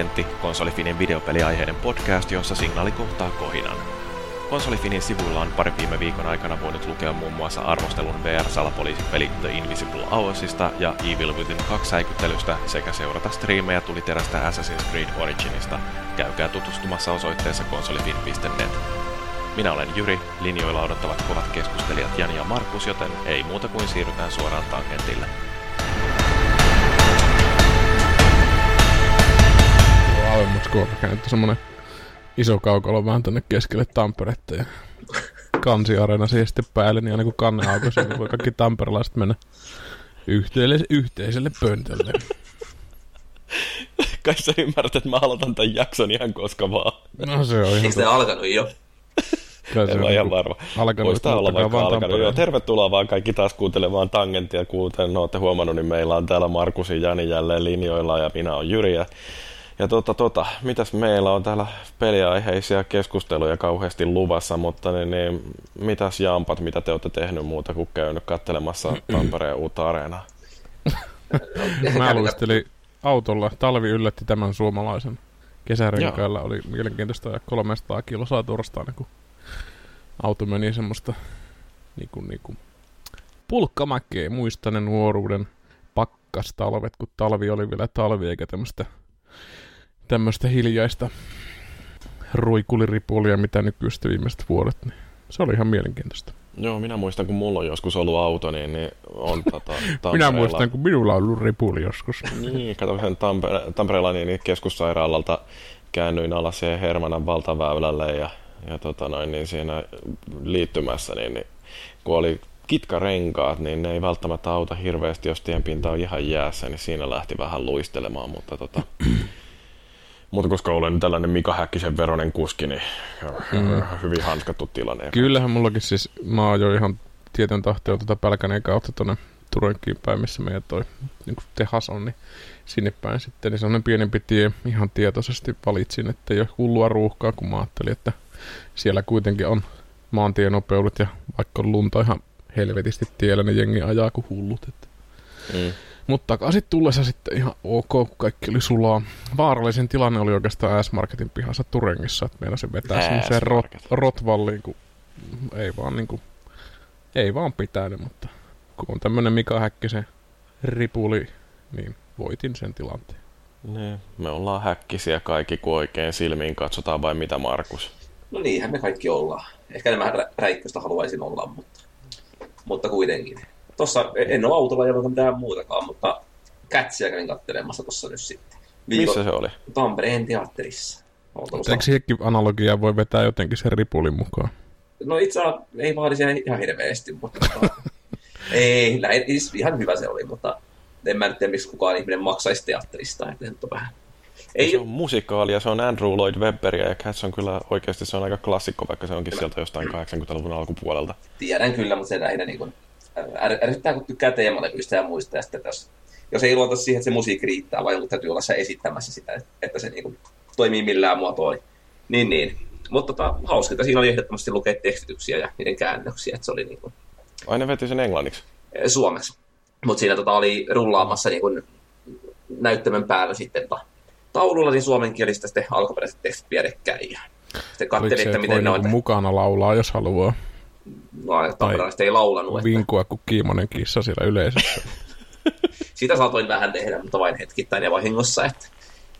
Tangentti, konsolifinin videopeliaiheinen podcast, jossa signaali kohtaa kohinan. Konsolifinin sivuilla on parin viime viikon aikana voinut lukea muun muassa arvostelun VR-salapoliisin peli The Invisible Hoursista ja Evil Within 2 säikyttelystä sekä seurata striimejä tuliterästä Assassin's Creed Originista. Käykää tutustumassa osoitteessa konsolifin.net. Minä olen Jyri, linjoilla odottavat kovat keskustelijat Jani ja Markus, joten ei muuta kuin siirrytään suoraan tangentille. Alemmuskoon rakennettu semmonen iso kaukalo vähän tänne keskelle Tamperetta ja kansiareena siihen sitten päälle, niin aina kun kanne aukaisi, niin voi kaikki tamperelaiset mennä yhteiselle, yhteiselle pöntölle. Kai sä ymmärrät, että mä aloitan tämän jakson ihan koska vaan. No se on ihan... Eikö tämä alkanut jo? Kai se En on mä ihan niinku varma. Alkanut, Voisi tää olla vaikka vaan alkanut. Joo, tervetuloa vaan kaikki taas kuuntelemaan Tangenttia. Kuten olette huomannut, niin meillä on täällä Markusin Jani jälleen linjoilla ja minä olen Jyri. Ja, ja tota, tota, mitäs meillä on täällä peliaiheisia keskusteluja kauheasti luvassa, mutta niin, niin, mitäs jampat, mitä te olette tehnyt muuta kuin käynyt kattelemassa Tampereen uutta areenaa? Mä luistelin autolla. Talvi yllätti tämän suomalaisen. Kesärenkailla oli mielenkiintoista ja 300 kilosaa torstaina, kun auto meni semmoista niinku, niinku pulkkamäkeä. Muistan ne nuoruuden pakkastalvet, kun talvi oli vielä talvi, eikä tämmöistä tämmöistä hiljaista ruikuliripulia, mitä nykyistä viimeiset vuodet. Niin se oli ihan mielenkiintoista. Joo, minä muistan, kun mulla on joskus ollut auto, niin, niin on tota, Minä muistan, kun minulla on ollut ripuli joskus. Niin, kato sen Tampere- Tampereella niin, niin keskussairaalalta käännyin alas siihen Hermanan valtaväylälle ja, ja tota noin, niin siinä liittymässä, niin, niin kun oli kitkarenkaat, niin ne ei välttämättä auta hirveästi, jos tienpinta on ihan jäässä, niin siinä lähti vähän luistelemaan, mutta tota, mutta koska olen tällainen Mika Häkkisen veronen kuski, niin mm. hyvin hanskattu tilanne. Kyllähän mullakin siis, mä oon jo ihan tietyn tahtoa tuota Pälkäneen kautta tuonne Turenkiin päin, missä meidän toi niin tehas on, niin sinne päin sitten. Niin sellainen pienempi tie ihan tietoisesti valitsin, että ei ole hullua ruuhkaa, kun mä ajattelin, että siellä kuitenkin on maantienopeudet ja vaikka on lunta ihan helvetisti tiellä, niin jengi ajaa kuin hullut. Että. Mm. Mutta takaisin tullessa sitten ihan ok, kun kaikki oli sulaa. Vaarallisen tilanne oli oikeastaan S-Marketin pihassa Turengissa, että meillä se vetää semmoiseen rot, rotvalliin, kun ei vaan niinku, ei vaan pitänyt, mutta kun on tämmönen Mika Häkkisen ripuli, niin voitin sen tilanteen. Niin, me ollaan häkkisiä kaikki, kun oikein silmiin katsotaan vai mitä Markus? No niinhän me kaikki ollaan. Ehkä enemmän rä- räikköstä haluaisin olla, mutta, mutta kuitenkin. Tossa en ole autolla ja mitään muutakaan, mutta kätsiä kävin kattelemassa tuossa nyt sitten. Missä se oli? Tampereen teatterissa. Eikö siihenkin analogiaa voi vetää jotenkin sen ripulin mukaan? No itse asiassa ei vaadi siellä ihan hirveästi, mutta tota, ei, näin, siis ihan hyvä se oli, mutta en mä nyt tiedä, miksi kukaan ihminen maksaisi teatterista, että se nyt on vähän. Ei, Se on musikaali ja se on Andrew Lloyd Webberia ja Cats on kyllä oikeasti se on aika klassikko, vaikka se onkin sieltä jostain 80-luvun alkupuolelta. tiedän kyllä, mutta se lähinnä niin kuin, ärsyttää, kun tykkää teemalevyistä ja muista, ja sitten, että jos, jos ei luota siihen, että se musiikki riittää, vaan jonkun täytyy olla se esittämässä sitä, että se niin kuin, toimii millään muotoa. Niin, niin. Mutta tota, hauskinta siinä oli ehdottomasti lukea tekstityksiä ja niiden käännöksiä, että se oli niin kuin, Ai ne veti sen englanniksi. suomeksi. Mutta siinä tota, oli rullaamassa niin kun, näyttämön päällä sitten tota, taululla niin suomenkielistä sitten alkuperäiset tekstit vierekkäin. Ja sitten katselin, se, että miten niinku noita, mukana laulaa, jos haluaa no, tamperalaiset ei laulanut. Että vinkua kuin kiimonen kissa siellä yleisössä? sitä saatoin vähän tehdä, mutta vain hetkittäin ja vahingossa. Että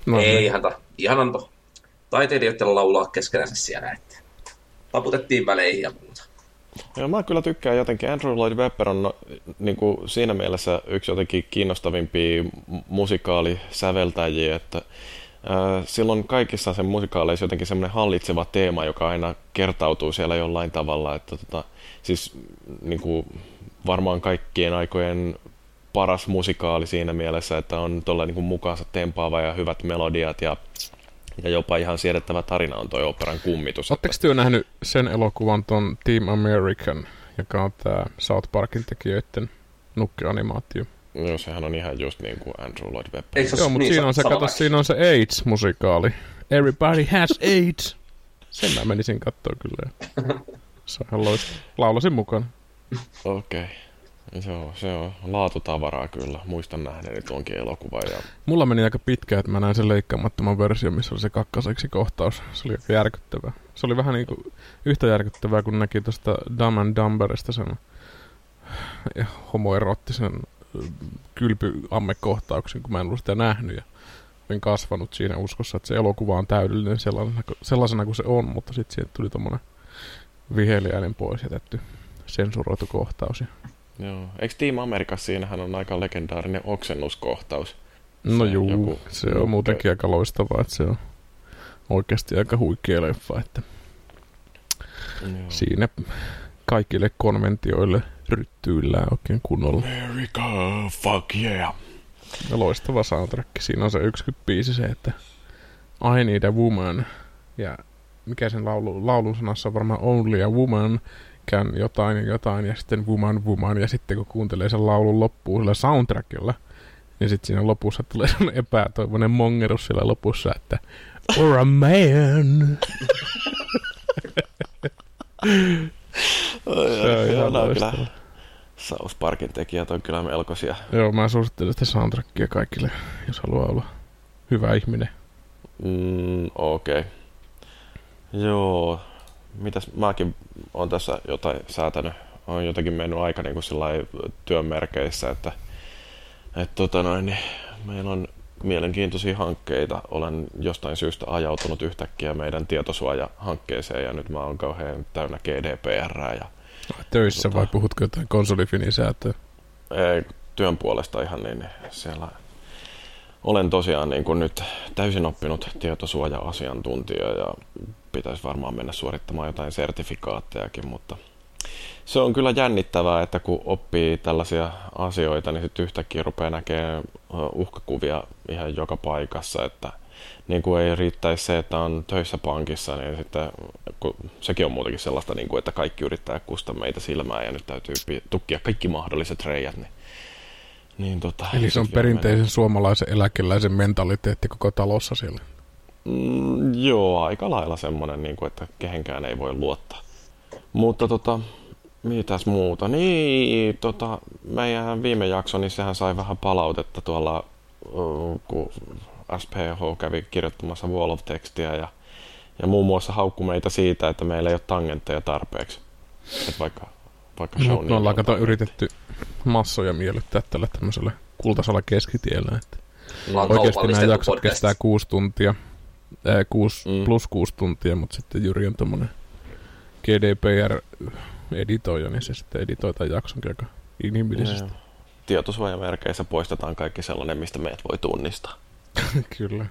No, ei niin. ihan, ta, ihan anto taiteilijoiden laulaa keskenänsä siellä. Että taputettiin väleihin ja muuta. Ja mä kyllä tykkään jotenkin, Andrew Lloyd Webber on no, niin kuin siinä mielessä yksi jotenkin kiinnostavimpia mu- musikaalisäveltäjiä, että silloin kaikissa sen musikaaleissa jotenkin semmoinen hallitseva teema, joka aina kertautuu siellä jollain tavalla, että tota, siis niin kuin, varmaan kaikkien aikojen paras musikaali siinä mielessä, että on tuolla niin mukaansa tempaava ja hyvät melodiat ja, ja jopa ihan siedettävä tarina on toi operan kummitus. Oletteko työ nähnyt sen elokuvan ton Team American, joka on tää South Parkin tekijöiden nukkeanimaatio? Joo, sehän on ihan just niin kuin Andrew Lloyd Webber. Joo, mutta niin, siinä on se, kato, siinä on se AIDS-musikaali. Everybody has AIDS. Sen mä menisin kattoo kyllä. Se on ihan loistava. Laulasin mukana. Okei. Se on, se on laatutavaraa kyllä. Muistan nähneeni tuonkin elokuvan. Ja... Mulla meni aika pitkä, että mä näin sen leikkaamattoman versio, missä oli se kakkaseksi kohtaus. Se oli aika järkyttävää. Se oli vähän niin kuin yhtä järkyttävää, kun näki tuosta Dumb and Dumberista sen homoerottisen kylpyammekohtauksen, kun mä en ollut sitä nähnyt. Ja olin kasvanut siinä uskossa, että se elokuva on täydellinen sellaisena, sellaisena kuin se on, mutta sitten siitä tuli tommonen viheliäinen pois jätetty sensuroitu kohtaus. Joo. Eikö Team Amerikassa siinähän on aika legendaarinen oksennuskohtaus? No juu, joku se on muutenkin aika loistavaa, että se on oikeasti aika huikea leffa, että Joo. siinä kaikille konventioille ryttyillään oikein kunnolla. America, fuck yeah! Ja loistava soundtrack. Siinä on se 95 se, että I need a woman. Ja mikä sen laulu, laulun sanassa on varmaan only a woman can jotain ja jotain ja sitten woman woman ja sitten kun kuuntelee sen laulun loppuun sillä soundtrackilla, niin sitten siinä lopussa tulee sellainen epätoivoinen mongerus siellä lopussa, että or a man. se on ihan loistava. South Parkin tekijät on kyllä melkoisia. Joo, mä suosittelen sitä soundtrackia kaikille, jos haluaa olla hyvä ihminen. Mm, okei. Okay. Joo, mitäs mäkin on tässä jotain säätänyt. On jotenkin mennyt aika niin kuin työn merkeissä, että, että tota noin, niin meillä on mielenkiintoisia hankkeita. Olen jostain syystä ajautunut yhtäkkiä meidän tietosuojahankkeeseen ja nyt mä oon kauhean täynnä GDPR. Ja, Töissä tota, vai puhutko jotain konsolifinisäätöä? Ei, työn puolesta ihan niin, siellä olen tosiaan niin kuin nyt täysin oppinut tietosuoja-asiantuntija ja pitäisi varmaan mennä suorittamaan jotain sertifikaattejakin, mutta se on kyllä jännittävää, että kun oppii tällaisia asioita, niin sitten yhtäkkiä rupeaa näkemään uhkakuvia ihan joka paikassa, että niin kuin ei riittäisi se, että on töissä pankissa, niin sitten kun sekin on muutenkin sellaista, niin kuin, että kaikki yrittää kustaa meitä silmään ja nyt täytyy tukkia kaikki mahdolliset reijät, niin niin, tota, Eli se on perinteisen mennä. suomalaisen eläkeläisen mentaliteetti koko talossa siellä. Mm, joo, aika lailla semmoinen, niin kuin, että kehenkään ei voi luottaa. Mutta tota, mitäs muuta? Niin, tota, meidän viime jakso, niin sehän sai vähän palautetta tuolla, kun SPH kävi kirjoittamassa Wall of Textia ja, ja muun muassa haukku meitä siitä, että meillä ei ole tangentteja tarpeeksi. Et vaikka, vaikka show me ollaan kato yritetty massoja miellyttää tällä tämmöisellä kultaisella keskitiellä. Että oikeasti nämä jaksot podcast. kestää kuusi tuntia, ää, kuusi, mm. plus kuusi tuntia, mutta sitten Jyri on tommonen GDPR-editoija, niin se sitten editoi tämän jakson aika inhimillisesti. No, tietosuojamerkeissä poistetaan kaikki sellainen, mistä meidät voi tunnistaa. Kyllä.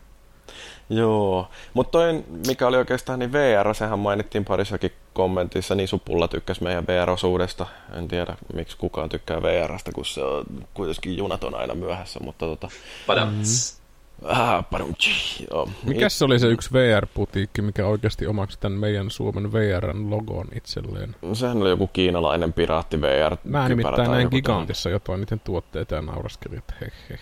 Joo, mutta toi, mikä oli oikeastaan, niin VR, sehän mainittiin parissakin kommentissa, niin Supulla tykkäsi meidän VR-osuudesta. En tiedä, miksi kukaan tykkää VRstä, kun se on kuitenkin junat on aina myöhässä, mutta tota... Padams. Ah, joo. Mikäs se oli se yksi VR-putiikki, mikä oikeasti omaksi tämän meidän Suomen VRn logon itselleen? Sehän oli joku kiinalainen piraatti VR. Mä nimittäin näin gigantissa jotain niiden tuotteita ja nauraskelin, että hei hei.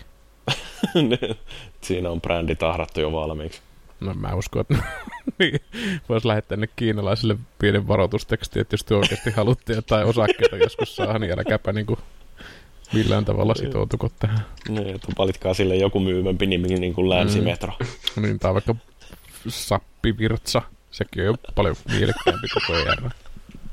Siinä on brändi tahrattu jo valmiiksi. No mä uskon, että niin, voisi lähettää ne kiinalaisille pienen varoitusteksti, että jos te oikeasti haluatte jotain osakkeita joskus saada, niin älkääpä niin kuin millään tavalla sitoutuko tähän. Niin, että valitkaa sille joku myyvämpi nimi niin kuin Länsimetro. Mm. Niin, tai vaikka Sappivirtsa. Sekin on jo paljon mielekkäämpi koko ER.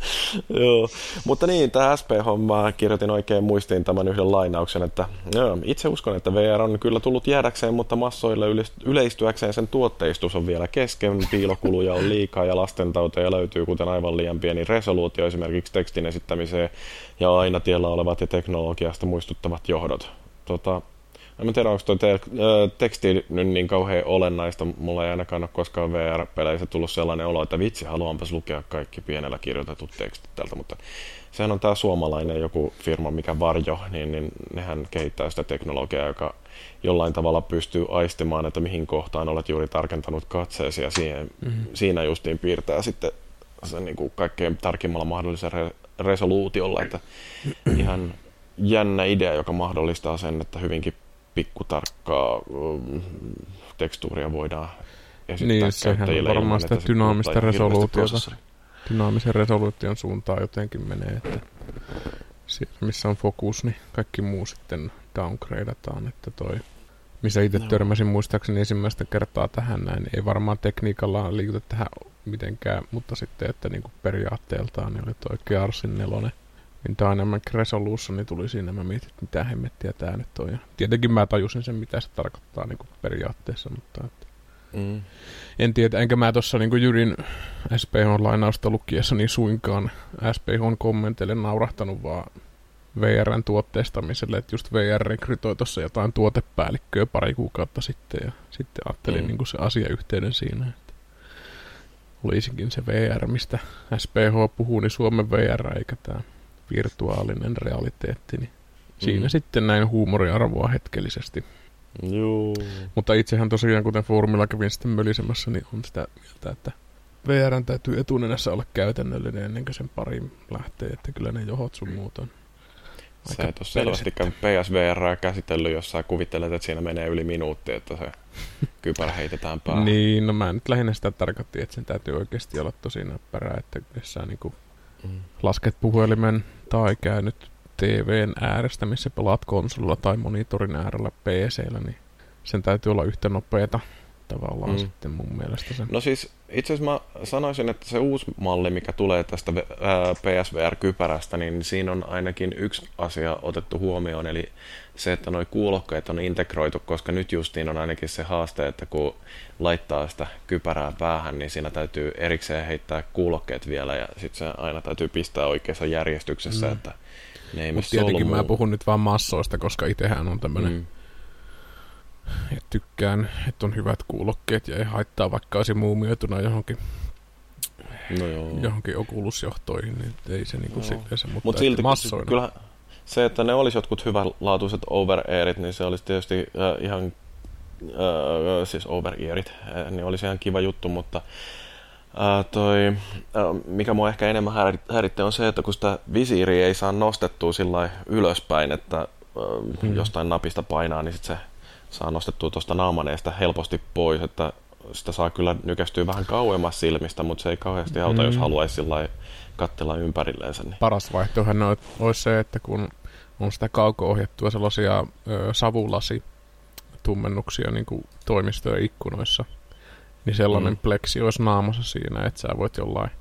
Joo, mutta niin, tämä SP-homma kirjoitin oikein muistiin tämän yhden lainauksen, että joo, itse uskon, että VR on kyllä tullut jäädäkseen, mutta massoille yleistyäkseen sen tuotteistus on vielä kesken, piilokuluja on liikaa ja lastentauteja löytyy, kuten aivan liian pieni resoluutio esimerkiksi tekstin esittämiseen. Ja aina tiellä olevat ja teknologiasta muistuttavat johdot. Tota, en tiedä, onko tuo te- teksti nyt niin kauhean olennaista. Mulla ei ainakaan ole koskaan VR-peleissä tullut sellainen olo, että vitsi, haluanpas lukea kaikki pienellä kirjoitetut tekstit tältä, mutta sehän on tämä suomalainen joku firma, mikä Varjo, niin, niin nehän kehittää sitä teknologiaa, joka jollain tavalla pystyy aistimaan, että mihin kohtaan olet juuri tarkentanut katseesi ja siihen, mm-hmm. siinä justiin piirtää sitten sen niin kuin kaikkein tarkimmalla mahdollisella re- resoluutiolla, että ihan jännä idea, joka mahdollistaa sen, että hyvinkin pikkutarkkaa um, tekstuuria voidaan esittää Niin, sehän on varmaan sitä dynaamista resoluutiota. Dynaamisen resoluution suuntaan jotenkin menee, että Siellä, missä on fokus, niin kaikki muu sitten downgradeataan, että toi missä itse no. törmäsin muistaakseni ensimmäistä kertaa tähän näin. Ei varmaan tekniikalla liikuta tähän mitenkään, mutta sitten, että niin kuin periaatteeltaan niin oli toi Gearsin nelonen. Niin Dynamic Resolution niin tuli siinä, mä mietin, että mitä hemmettiä tää nyt on. Ja tietenkin mä tajusin sen, mitä se tarkoittaa niin kuin periaatteessa, mutta että Mm. En tiedä, enkä mä tuossa niin Jyrin SPH-lainausta lukiessa niin suinkaan SPH-kommenteille naurahtanut, vaan VRn tuotteistamiselle, että just VR rekrytoi tuossa jotain tuotepäällikköä pari kuukautta sitten ja sitten ajattelin mm. niin se asiayhteyden siinä, että olisikin se VR, mistä SPH puhuu, niin Suomen VR eikä tämä virtuaalinen realiteetti, niin mm. siinä sitten näin huumoriarvoa hetkellisesti. Joo. Mutta itsehän tosiaan, kuten foorumilla kävin sitten mölisemässä, niin on sitä mieltä, että VR täytyy etunenässä olla käytännöllinen ennen kuin sen pariin lähtee, että kyllä ne johot sun muut on Sä et ole selvästikään PSVR käsitellyt, jos sä kuvittelet, että siinä menee yli minuutti, että se kypärä heitetään päähän. niin, no mä nyt lähinnä sitä tarkoitin, että sen täytyy oikeasti olla tosi näppärää, että jos sä niin mm. Lasket puhelimen tai käynyt TVn äärestä, missä pelaat konsolilla tai monitorin äärellä PCllä, niin sen täytyy olla yhtä nopeeta tavallaan mm. sitten mun mielestä. Sen. No siis itse asiassa mä sanoisin, että se uusi malli, mikä tulee tästä PSVR-kypärästä, niin siinä on ainakin yksi asia otettu huomioon, eli se, että nuo kuulokkeet on integroitu, koska nyt justiin on ainakin se haaste, että kun laittaa sitä kypärää päähän, niin siinä täytyy erikseen heittää kuulokkeet vielä, ja sitten se aina täytyy pistää oikeassa järjestyksessä, mm. että ne ei Mutta tietenkin mä puhun nyt vaan massoista, koska itsehän on tämmöinen mm ja tykkään, että on hyvät kuulokkeet ja ei haittaa vaikka olisi muumioituna johonkin no joo. johonkin okulusjohtoihin, niin ei se niinku no. se, mutta Mut silti, massoina. Kyllä se, että ne olisi jotkut hyvänlaatuiset over-airit, niin se olisi tietysti äh, ihan, äh, siis over-earit, äh, niin olisi ihan kiva juttu, mutta äh, toi, äh, mikä mua ehkä enemmän häirittää on se, että kun sitä visiiriä ei saa nostettua sillä ylöspäin, että äh, hmm. jostain napista painaa, niin sitten se saa nostettua tuosta naamaneesta helposti pois, että sitä saa kyllä nykästyä vähän kauemmas silmistä, mutta se ei kauheasti auta, mm. jos haluaisi sillä katsella ympärilleensä. Niin. Paras vaihtoehto olisi se, että kun on sitä kauko-ohjattua sellaisia ö, savulasi tummennuksia niin kuin toimistojen ikkunoissa, niin sellainen mm. pleksi olisi naamassa siinä, että sä voit jollain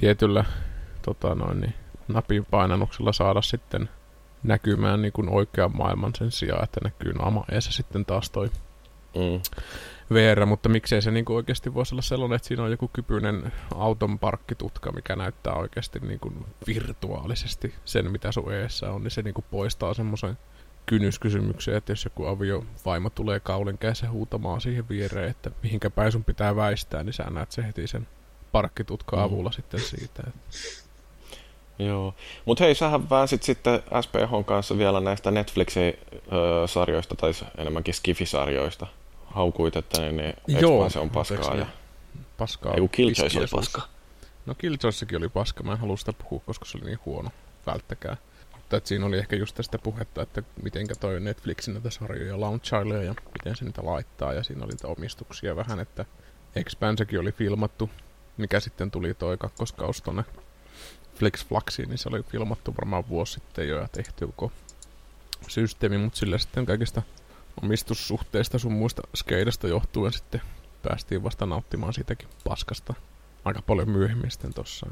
tietyllä tota noin, niin, napin painannuksella saada sitten näkymään niin kuin oikean maailman sen sijaan, että näkyy naama eessä sitten taas toi mm. VR, mutta miksei se niin kuin oikeasti voisi olla sellainen, että siinä on joku kypyinen auton parkkitutka, mikä näyttää oikeasti niin kuin virtuaalisesti sen, mitä sun eessä on, niin se niin kuin poistaa semmoisen kynnyskysymyksen, että jos joku aviovaimo tulee kaulin kädessä huutamaan siihen viereen, että mihinkä päin sun pitää väistää, niin sä näet se heti sen parkkitutka mm. avulla mm. sitten siitä. Että... Joo, mutta hei, sähän väänsit sitten SPH kanssa vielä näistä Netflixin ö, sarjoista, tai enemmänkin Skifi-sarjoista. Haukuit, että ne, ne Joo, se on paskaa. Ja... Paskaa. Ei, Killjoys oli paska. No Killjoyssakin oli paska, mä en halua sitä puhua, koska se oli niin huono. Välttäkää. Mutta siinä oli ehkä just tästä puhetta, että mitenkä toi Netflixin näitä sarjoja launchailee ja miten se niitä laittaa. Ja siinä oli niitä omistuksia vähän, että Expansekin oli filmattu, mikä sitten tuli toi kakkoskaus tonne Flixflaxiin, niin se oli filmattu varmaan vuosi sitten jo ja tehty koko systeemi, mutta sillä sitten kaikista omistussuhteista sun muista skeidasta johtuen sitten päästiin vasta nauttimaan siitäkin paskasta aika paljon myöhemmin sitten tossa.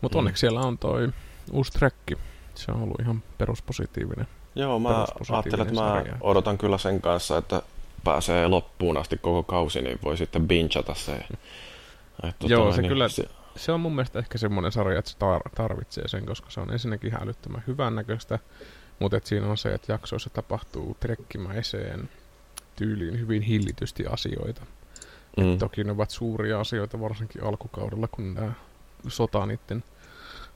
Mutta mm. onneksi siellä on toi uusi trekki. Se on ollut ihan peruspositiivinen. Joo, mä ajattelen, että mä odotan kyllä sen kanssa, että pääsee loppuun asti koko kausi, niin voi sitten bingeata se. Että Joo, se niin, kyllä se se on mun mielestä ehkä semmoinen sarja, että se tar- tarvitsee sen, koska se on ensinnäkin ihan älyttömän hyvän näköistä, mutta et siinä on se, että jaksoissa tapahtuu trekkimäiseen tyyliin hyvin hillitysti asioita. Mm. Et toki ne ovat suuria asioita, varsinkin alkukaudella, kun nämä sota niiden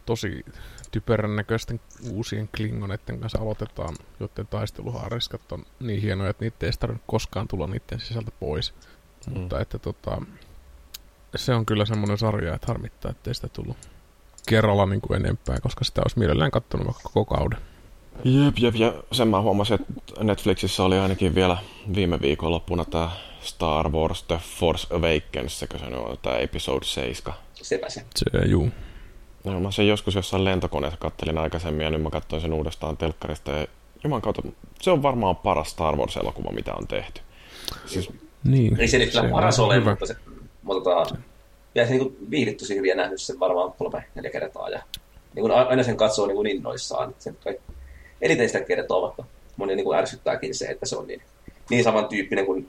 tosi typerän näköisten uusien klingoneiden kanssa aloitetaan, joiden taisteluhaariskat on niin hienoja, että niitä ei tarvitse koskaan tulla niiden sisältä pois. Mm. Mutta että tota, se on kyllä semmoinen sarja, että harmittaa, ettei sitä tullut kerralla niin kuin enempää, koska sitä olisi mielellään katsonut vaikka koko kauden. Jep, jep, ja sen mä huomasin, että Netflixissä oli ainakin vielä viime viikonloppuna tämä Star Wars The Force Awakens, se se on tämä episode 7. Sepä se. Se, juu. Joo, mä sen joskus jossain lentokoneessa kattelin aikaisemmin ja nyt mä katsoin sen uudestaan telkkarista ja Juman kautta, se on varmaan paras Star Wars-elokuva, mitä on tehty. Siis, niin, ei se nyt kyllä paras ole, hyvä. mutta, se, mutta tota, ja se niin viihdytty siihen hyvin nähnyt sen varmaan kolme, neljä kertaa. Ja niin kuin aina sen katsoo niin kuin innoissaan. Sen eniten sitä kertoo, vaikka moni niin kuin ärsyttääkin se, että se on niin, niin samantyyppinen kuin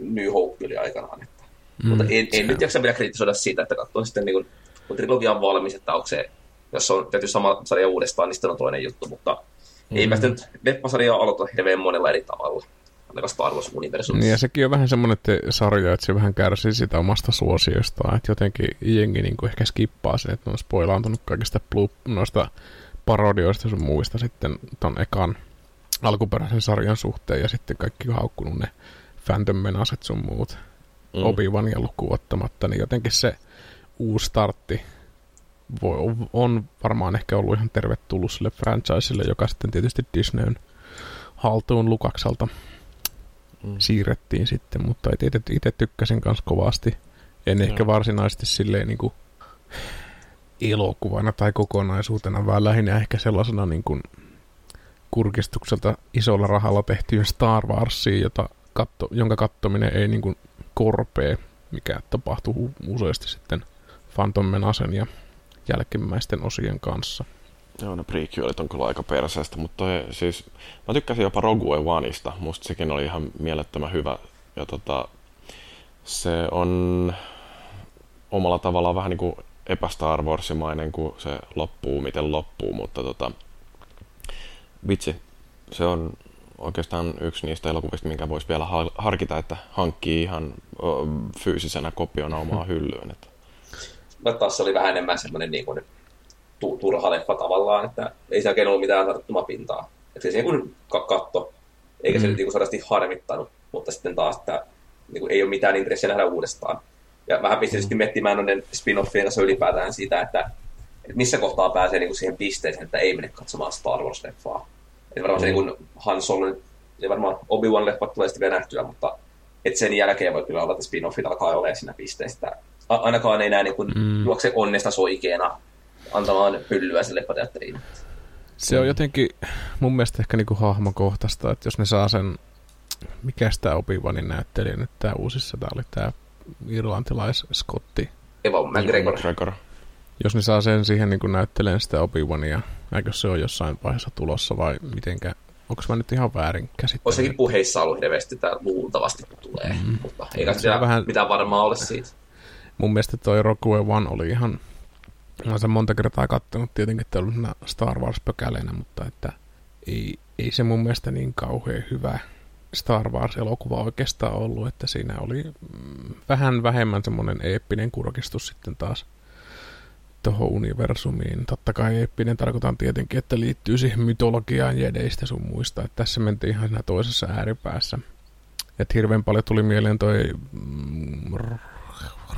New Hope oli aikanaan. Että. Mm, mutta en, en nyt jaksa vielä kritisoida siitä, että katsoo sitten, niin kuin, kun trilogia on valmis, että onko se, jos on tehty sama sarja uudestaan, niin sitten on toinen juttu, mutta mm. ei mä nyt Deppasarjaa aloita hirveän monella eri tavalla ainakaan Star Wars universumissa. Niin ja sekin on vähän semmoinen että sarja, että se vähän kärsii sitä omasta suosiostaan, että jotenkin jengi niin kuin ehkä skippaa sen, että ne on spoilaantunut kaikista blue, noista parodioista sun muista sitten ton ekan alkuperäisen sarjan suhteen ja sitten kaikki on haukkunut ne Phantom Menaset sun muut mm. Obi-Wania lukuun ottamatta, niin jotenkin se uusi startti voi, on varmaan ehkä ollut ihan tervetullut sille franchiselle, joka sitten tietysti Disneyn haltuun Lukakselta mm. siirrettiin sitten, mutta itse, itse tykkäsin myös kovasti. En no. ehkä varsinaisesti silleen niin kuin elokuvana tai kokonaisuutena, vaan lähinnä ehkä sellaisena niin kuin kurkistukselta isolla rahalla tehtyyn Star Warsiin, jota katto, jonka kattominen ei niin kuin korpee, mikä tapahtuu useasti sitten Phantom Menasen ja jälkimmäisten osien kanssa. Joo, ne prequelit on kyllä aika perseestä, mutta toi, siis, mä tykkäsin jopa Rogue Oneista. Musta sekin oli ihan mielettömän hyvä. Ja tota, se on omalla tavallaan vähän niin kuin epästar Warsimainen, kun se loppuu, miten loppuu, mutta tota, vitsi, se on oikeastaan yksi niistä elokuvista, minkä voisi vielä harkita, että hankkii ihan fyysisenä kopiona omaa hyllyyn. Että. Mä taas oli vähän enemmän semmoinen niin kuin turha leffa tavallaan, että ei se oikein ollut mitään tarttumapintaa. Että se kuin katto, eikä mm. se nyt niin sairasti harmittanut, mutta sitten taas, että niin kuin ei ole mitään intressiä nähdä uudestaan. Ja vähän pistin mm. miettimään noiden spin-offien kanssa ylipäätään sitä, että, että missä kohtaa pääsee niin kuin siihen pisteeseen, että ei mene katsomaan Star Wars-leffaa. Että varmaan mm. se niin kuin Han Solo, ja varmaan Obi-Wan-leffat tulee sitten vielä nähtyä, mutta että sen jälkeen voi kyllä olla, että spin-offit alkaa olemaan siinä pisteessä. Ainakaan ei näe niin kuin, mm. juokse onnesta soikeena antamaan pyllyä sille leppateatteriin. Se on jotenkin mun mielestä ehkä niinku hahmokohtaista, että jos ne saa sen, mikä sitä Obi-Wanin näyttelijä nyt tämä uusissa, tämä oli tämä irlantilais-skotti. Eva McGregor. McGregor. Jos ne saa sen siihen niin näytteleen sitä Obi-Wania, eikö se ole jossain vaiheessa tulossa vai mitenkä, onko mä nyt ihan väärin käsittänyt? Olisikin puheissa ollut hirveästi, että luultavasti tulee, mm. mutta eikä se vähän... mitään varmaa ole siitä. Mun mielestä toi Rogue One oli ihan olen sen monta kertaa katsonut tietenkin tällaisena Star Wars-pökäleenä, mutta että ei, ei se mun mielestä niin kauhean hyvä Star Wars-elokuva oikeastaan ollut, että siinä oli mm, vähän vähemmän semmoinen eeppinen kurkistus sitten taas tuohon universumiin. Totta kai eeppinen tarkoitan tietenkin, että liittyy siihen mytologiaan jedeistä sun muista, että tässä mentiin ihan siinä toisessa ääripäässä. Että hirveän paljon tuli mieleen toi mm,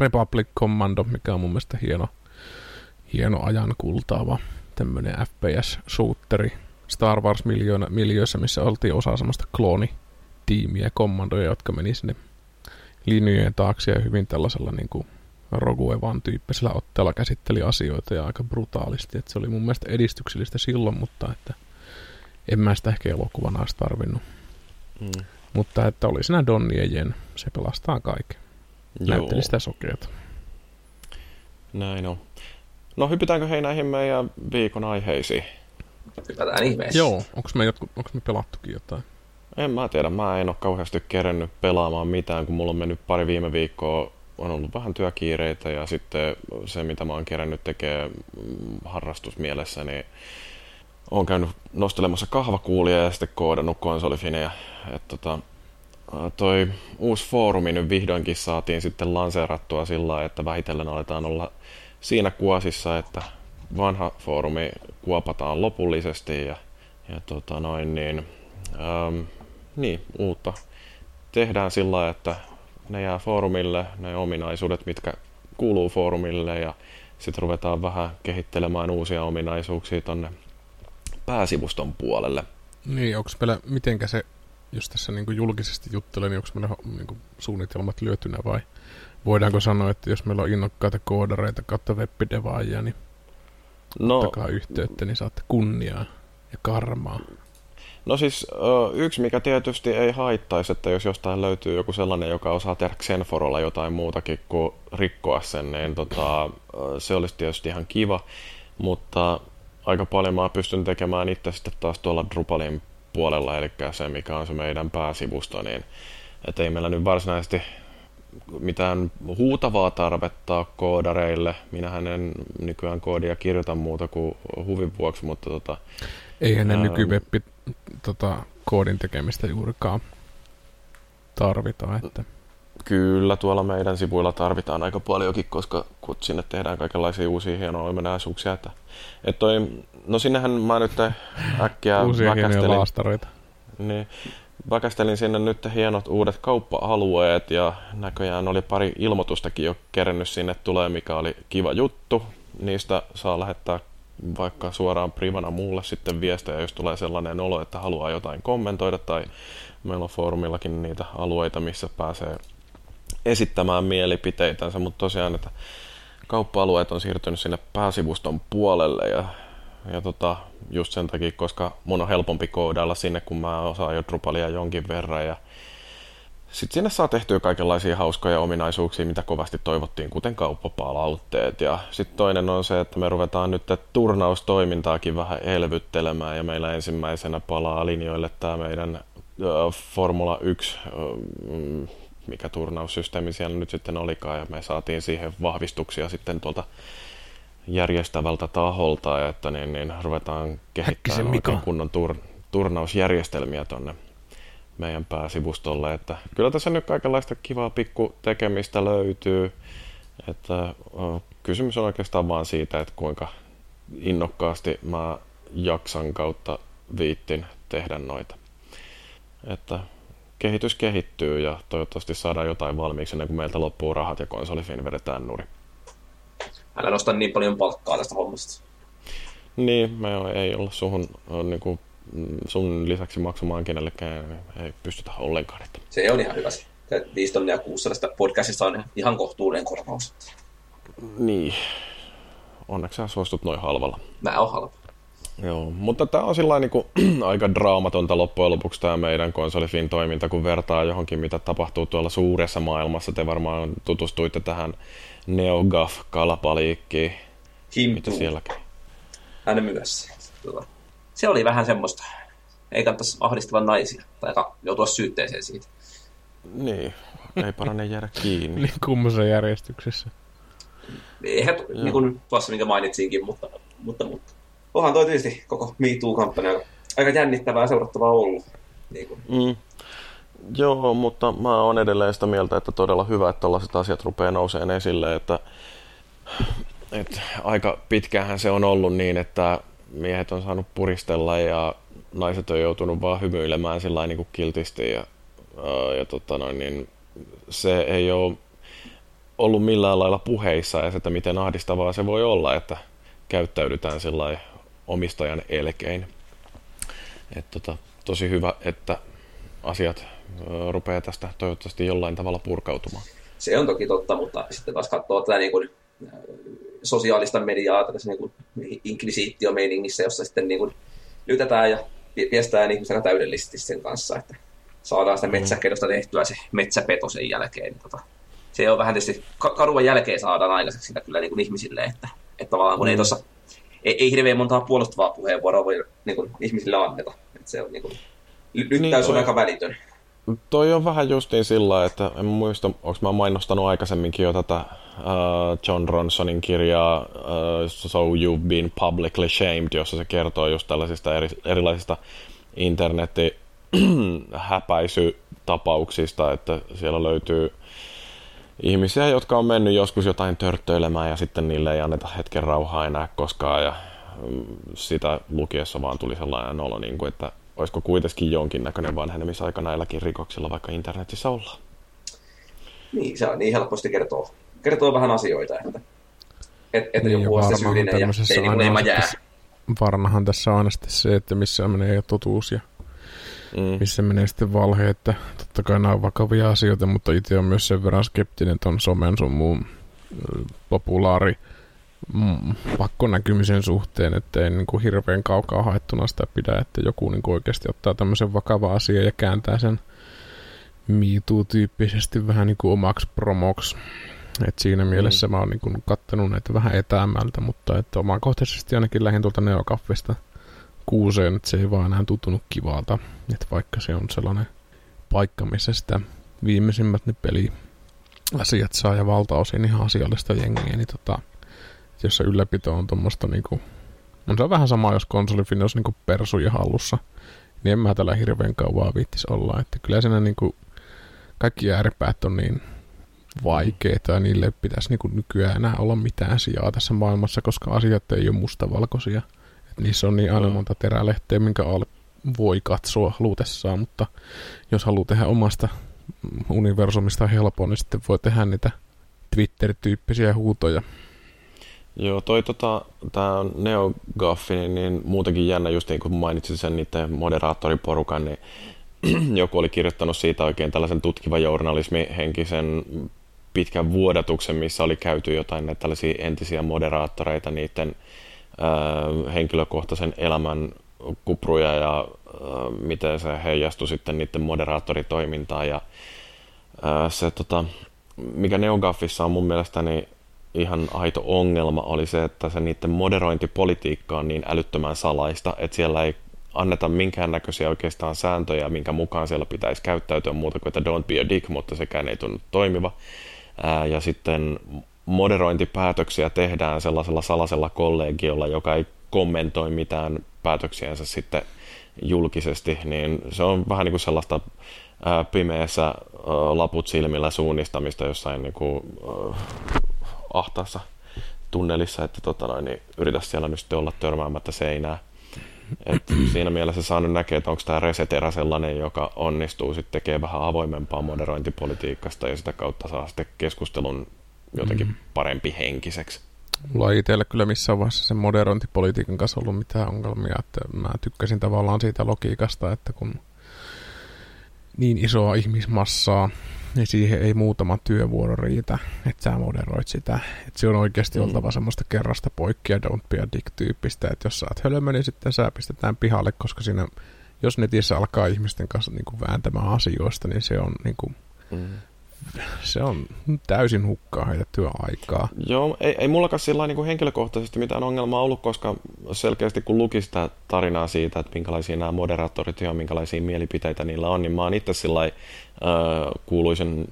Republic Commando, mikä on mun mielestä hieno hieno ajan kultaava tämmöinen FPS-shooteri Star Wars miljöissä, missä oltiin osa semmoista kloonitiimiä, kommandoja, jotka meni sinne linjojen taakse ja hyvin tällaisella niin kuin Rogue One tyyppisellä otteella käsitteli asioita ja aika brutaalisti. Että se oli mun mielestä edistyksellistä silloin, mutta että en mä sitä ehkä elokuvana olisi tarvinnut. Mm. Mutta että oli siinä Donnie Jen, se pelastaa kaiken. Näytteli sitä sokeata. Näin on. No hypytäänkö hei näihin meidän viikon aiheisiin? Hypätään ihmeessä. Joo, onko me, jotku, onko me pelattukin jotain? En mä tiedä, mä en ole kauheasti kerennyt pelaamaan mitään, kun mulla on mennyt pari viime viikkoa, on ollut vähän työkiireitä ja sitten se, mitä mä oon kerännyt tekee harrastusmielessä, niin oon käynyt nostelemassa kahvakuulia ja sitten koodannut konsolifinejä. että tota, toi uusi foorumi nyt vihdoinkin saatiin sitten lanseerattua sillä lailla, että vähitellen aletaan olla siinä kuosissa, että vanha foorumi kuopataan lopullisesti ja, ja tota noin, niin, ähm, niin, uutta tehdään sillä että ne jää foorumille, ne ominaisuudet, mitkä kuuluu foorumille ja sitten ruvetaan vähän kehittelemään uusia ominaisuuksia tonne pääsivuston puolelle. Niin, onko meillä, mitenkä se, jos tässä niin julkisesti juttelen, niin onko meillä niin suunnitelmat lyötynä vai voidaanko sanoa, että jos meillä on innokkaita koodareita kautta webbidevaajia, niin no, ottakaa yhteyttä, niin saatte kunniaa ja karmaa. No siis yksi, mikä tietysti ei haittaisi, että jos jostain löytyy joku sellainen, joka osaa tehdä Xenforolla jotain muutakin kuin rikkoa sen, niin tota, se olisi tietysti ihan kiva, mutta aika paljon mä pystyn tekemään itse sitten taas tuolla Drupalin puolella, eli se mikä on se meidän pääsivusto, niin että ei meillä nyt varsinaisesti mitään huutavaa tarvetta koodareille. Minähän en nykyään koodia kirjoita muuta kuin huvin vuoksi, mutta tota, Eihän ne nykyveppi tota, koodin tekemistä juurikaan tarvita. Että. Kyllä, tuolla meidän sivuilla tarvitaan aika paljonkin, koska kun sinne tehdään kaikenlaisia uusia hienoja ominaisuuksia. Että, et toi, no sinnehän mä nyt äkkiä Uusia hienoja laastareita. Niin, väkästelin sinne nyt hienot uudet kauppa-alueet ja näköjään oli pari ilmoitustakin jo kerennyt sinne tulee, mikä oli kiva juttu. Niistä saa lähettää vaikka suoraan privana mulle sitten viestejä, jos tulee sellainen olo, että haluaa jotain kommentoida tai meillä on foorumillakin niitä alueita, missä pääsee esittämään mielipiteitänsä, mutta tosiaan, että kauppa-alueet on siirtynyt sinne pääsivuston puolelle ja, ja tota, just sen takia, koska mun on helpompi koodailla sinne, kun mä osaan jo Drupalia jonkin verran ja sitten sinne saa tehtyä kaikenlaisia hauskoja ominaisuuksia, mitä kovasti toivottiin, kuten kauppapalautteet. Ja sitten toinen on se, että me ruvetaan nyt turnaustoimintaakin vähän elvyttelemään ja meillä ensimmäisenä palaa linjoille tämä meidän Formula 1, uh, mikä turnaussysteemi siellä nyt sitten olikaan, ja me saatiin siihen vahvistuksia sitten tuolta järjestävältä taholta, että niin, niin ruvetaan kehittämään oikein kunnon tur, turnausjärjestelmiä tuonne meidän pääsivustolle, että kyllä tässä nyt kaikenlaista kivaa pikku tekemistä löytyy, että kysymys on oikeastaan vaan siitä, että kuinka innokkaasti mä jaksan kautta viittin tehdä noita. Että kehitys kehittyy ja toivottavasti saadaan jotain valmiiksi ennen kuin meiltä loppuu rahat ja konsolifin vedetään nuri. Älä nosta niin paljon palkkaa tästä hommasta. Niin, me ei olla suhun niin kuin sun lisäksi maksamaan kenellekään ei pystytä ollenkaan. Että. Se on ihan hyvä. Se 5 tonnia kuussa tästä podcastista on ihan kohtuullinen korvaus. Niin. Onneksi sä suostut noin halvalla. Mä oon halva. Joo, mutta tämä on sillä niin kuin, aika draamatonta loppujen lopuksi tämä meidän konsolifin toiminta, kun vertaa johonkin, mitä tapahtuu tuolla suuressa maailmassa. Te varmaan tutustuitte tähän NeoGAF-kalapaliikkiin. Mitä sielläkin? Hän myös. Tuota se oli vähän semmoista. Ei kannattaisi ahdistella naisia tai joutua syytteeseen siitä. Niin, ei parane jäädä kiinni. niin kummassa järjestyksessä. Eihän, niin kuin tuossa minkä mainitsinkin, mutta, mutta, mutta. Onhan toi tietysti koko MeToo-kampanja aika jännittävää seurattavaa ollut. Niin kuin. Mm. Joo, mutta mä oon edelleen sitä mieltä, että todella hyvä, että tällaiset asiat rupeaa nouseen esille, että, että aika pitkähän se on ollut niin, että miehet on saanut puristella ja naiset on joutunut vaan hymyilemään sillä niin kuin kiltisti ja, ja tota noin, niin se ei ole ollut millään lailla puheissa ja että miten ahdistavaa se voi olla, että käyttäydytään sillä omistajan elkein. Et tota, tosi hyvä, että asiat rupeaa tästä toivottavasti jollain tavalla purkautumaan. Se on toki totta, mutta sitten taas katsoo tätä niin kuin sosiaalista mediaa tässä niin kuin inkvisiitio-meiningissä, jossa sitten niin kuin lytetään ja piestään ihmisenä täydellisesti sen kanssa, että saadaan sitä mm. metsäkedosta tehtyä se metsäpeto sen jälkeen. Tota, se on vähän tietysti karuvan jälkeen saadaan aikaiseksi sitä kyllä niin kuin ihmisille, että, että tavallaan kun mm. ei tuossa ei, ei hirveän montaa puolustavaa puheenvuoroa voi niin kuin, ihmisille anneta. Että se on niin kuin, lyttäys niin, on aika välitön. Toi on vähän justiin sillä, että en muista, onko mä mainostanut aikaisemminkin jo tätä uh, John Ronsonin kirjaa uh, So You've Been Publicly Shamed, jossa se kertoo just tällaisista eri, erilaisista internetin häpäisytapauksista, että siellä löytyy ihmisiä, jotka on mennyt joskus jotain törttöilemään ja sitten niille ei anneta hetken rauhaa enää koskaan ja mm, sitä lukiessa vaan tuli sellainen olo, niin kuin, että olisiko kuitenkin jonkinnäköinen vanhenemisaika näilläkin rikoksilla, vaikka internetissä ollaan. Niin, se on niin helposti kertoo, kertoo vähän asioita, että, että, että niin, joku on sitten syyllinen ja ei, niin kuin jää. Varnahan tässä on aina sitten se, että missä menee totuus ja mm. missä menee sitten valhe, että totta kai nämä on vakavia asioita, mutta itse on myös sen verran skeptinen ton somen sun muun populaari mm, pakkonäkymisen suhteen, että ei niin kuin hirveän kaukaa haettuna sitä pidä, että joku niin kuin oikeasti ottaa tämmöisen vakava asia ja kääntää sen MeToo-tyyppisesti vähän niin kuin omaksi promoksi. Et siinä mm. mielessä mä oon niin kattanut näitä vähän etäämältä, mutta että omakohtaisesti ainakin lähdin tuolta Neokaffesta kuuseen, että se ei vaan enää tuntunut kivalta. Että vaikka se on sellainen paikka, missä sitä viimeisimmät ne peli asiat saa ja valtaosin ihan asiallista jengiä, niin tota, jossa ylläpito on tuommoista niinku, on se vähän sama, jos konsolifin olisi niinku persuja hallussa, niin en mä tällä hirveän kauan viittis olla, että kyllä siinä niinku kaikki ääripäät on niin vaikeita ja niille pitäisi niinku nykyään enää olla mitään sijaa tässä maailmassa, koska asiat ei ole mustavalkoisia. Et niissä on niin aina monta terälehteä, minkä alle voi katsoa halutessaan, mutta jos haluaa tehdä omasta universumista helpoa, niin sitten voi tehdä niitä Twitter-tyyppisiä huutoja. Joo, toi tota, tää NeoGaffi, niin, niin muutenkin jännä, just niin kuin mainitsin sen niiden moderaattoriporukan, niin joku oli kirjoittanut siitä oikein tällaisen tutkiva journalismi henkisen pitkän vuodatuksen, missä oli käyty jotain näitä tällaisia entisiä moderaattoreita, niiden äh, henkilökohtaisen elämän kupruja ja äh, miten se heijastui sitten niiden moderaattoritoimintaan. Ja, äh, se, tota, mikä NeoGaffissa on mun mielestäni ihan aito ongelma oli se, että se niiden moderointipolitiikka on niin älyttömän salaista, että siellä ei anneta minkäännäköisiä oikeastaan sääntöjä, minkä mukaan siellä pitäisi käyttäytyä muuta kuin, että don't be a dick, mutta sekään ei tunnu toimiva. Ja sitten moderointipäätöksiä tehdään sellaisella salasella kollegiolla, joka ei kommentoi mitään päätöksiänsä sitten julkisesti, niin se on vähän niin kuin sellaista pimeässä laput silmillä suunnistamista jossain niin kuin, ahtaassa tunnelissa, että tota noin, niin yritä siellä nyt sitten olla törmäämättä seinää. Et siinä mielessä saa nyt näkeä, että onko tämä Resetera sellainen, joka onnistuu sitten tekemään vähän avoimempaa moderointipolitiikasta ja sitä kautta saa sitten keskustelun jotenkin mm. parempi henkiseksi. Mulla ei itsellä kyllä missään vaiheessa sen moderointipolitiikan kanssa ollut mitään ongelmia, että mä tykkäsin tavallaan siitä logiikasta, että kun niin isoa ihmismassaa, niin siihen ei muutama työvuoro riitä, että sä moderoit sitä. Että se on oikeasti mm. oltava semmoista kerrasta poikkia don't be a dick-tyyppistä, että jos sä oot hölmö, niin sitten sä pistetään pihalle, koska siinä, jos netissä alkaa ihmisten kanssa niin kuin vääntämään asioista, niin se on niin kuin, mm se on täysin hukkaa heitettyä aikaa. Joo, ei, ei mullakaan sillä niin kuin henkilökohtaisesti mitään ongelmaa ollut, koska selkeästi kun luki sitä tarinaa siitä, että minkälaisia nämä moderaattorit ja minkälaisia mielipiteitä niillä on, niin mä oon itse sillä äh, kuuluisen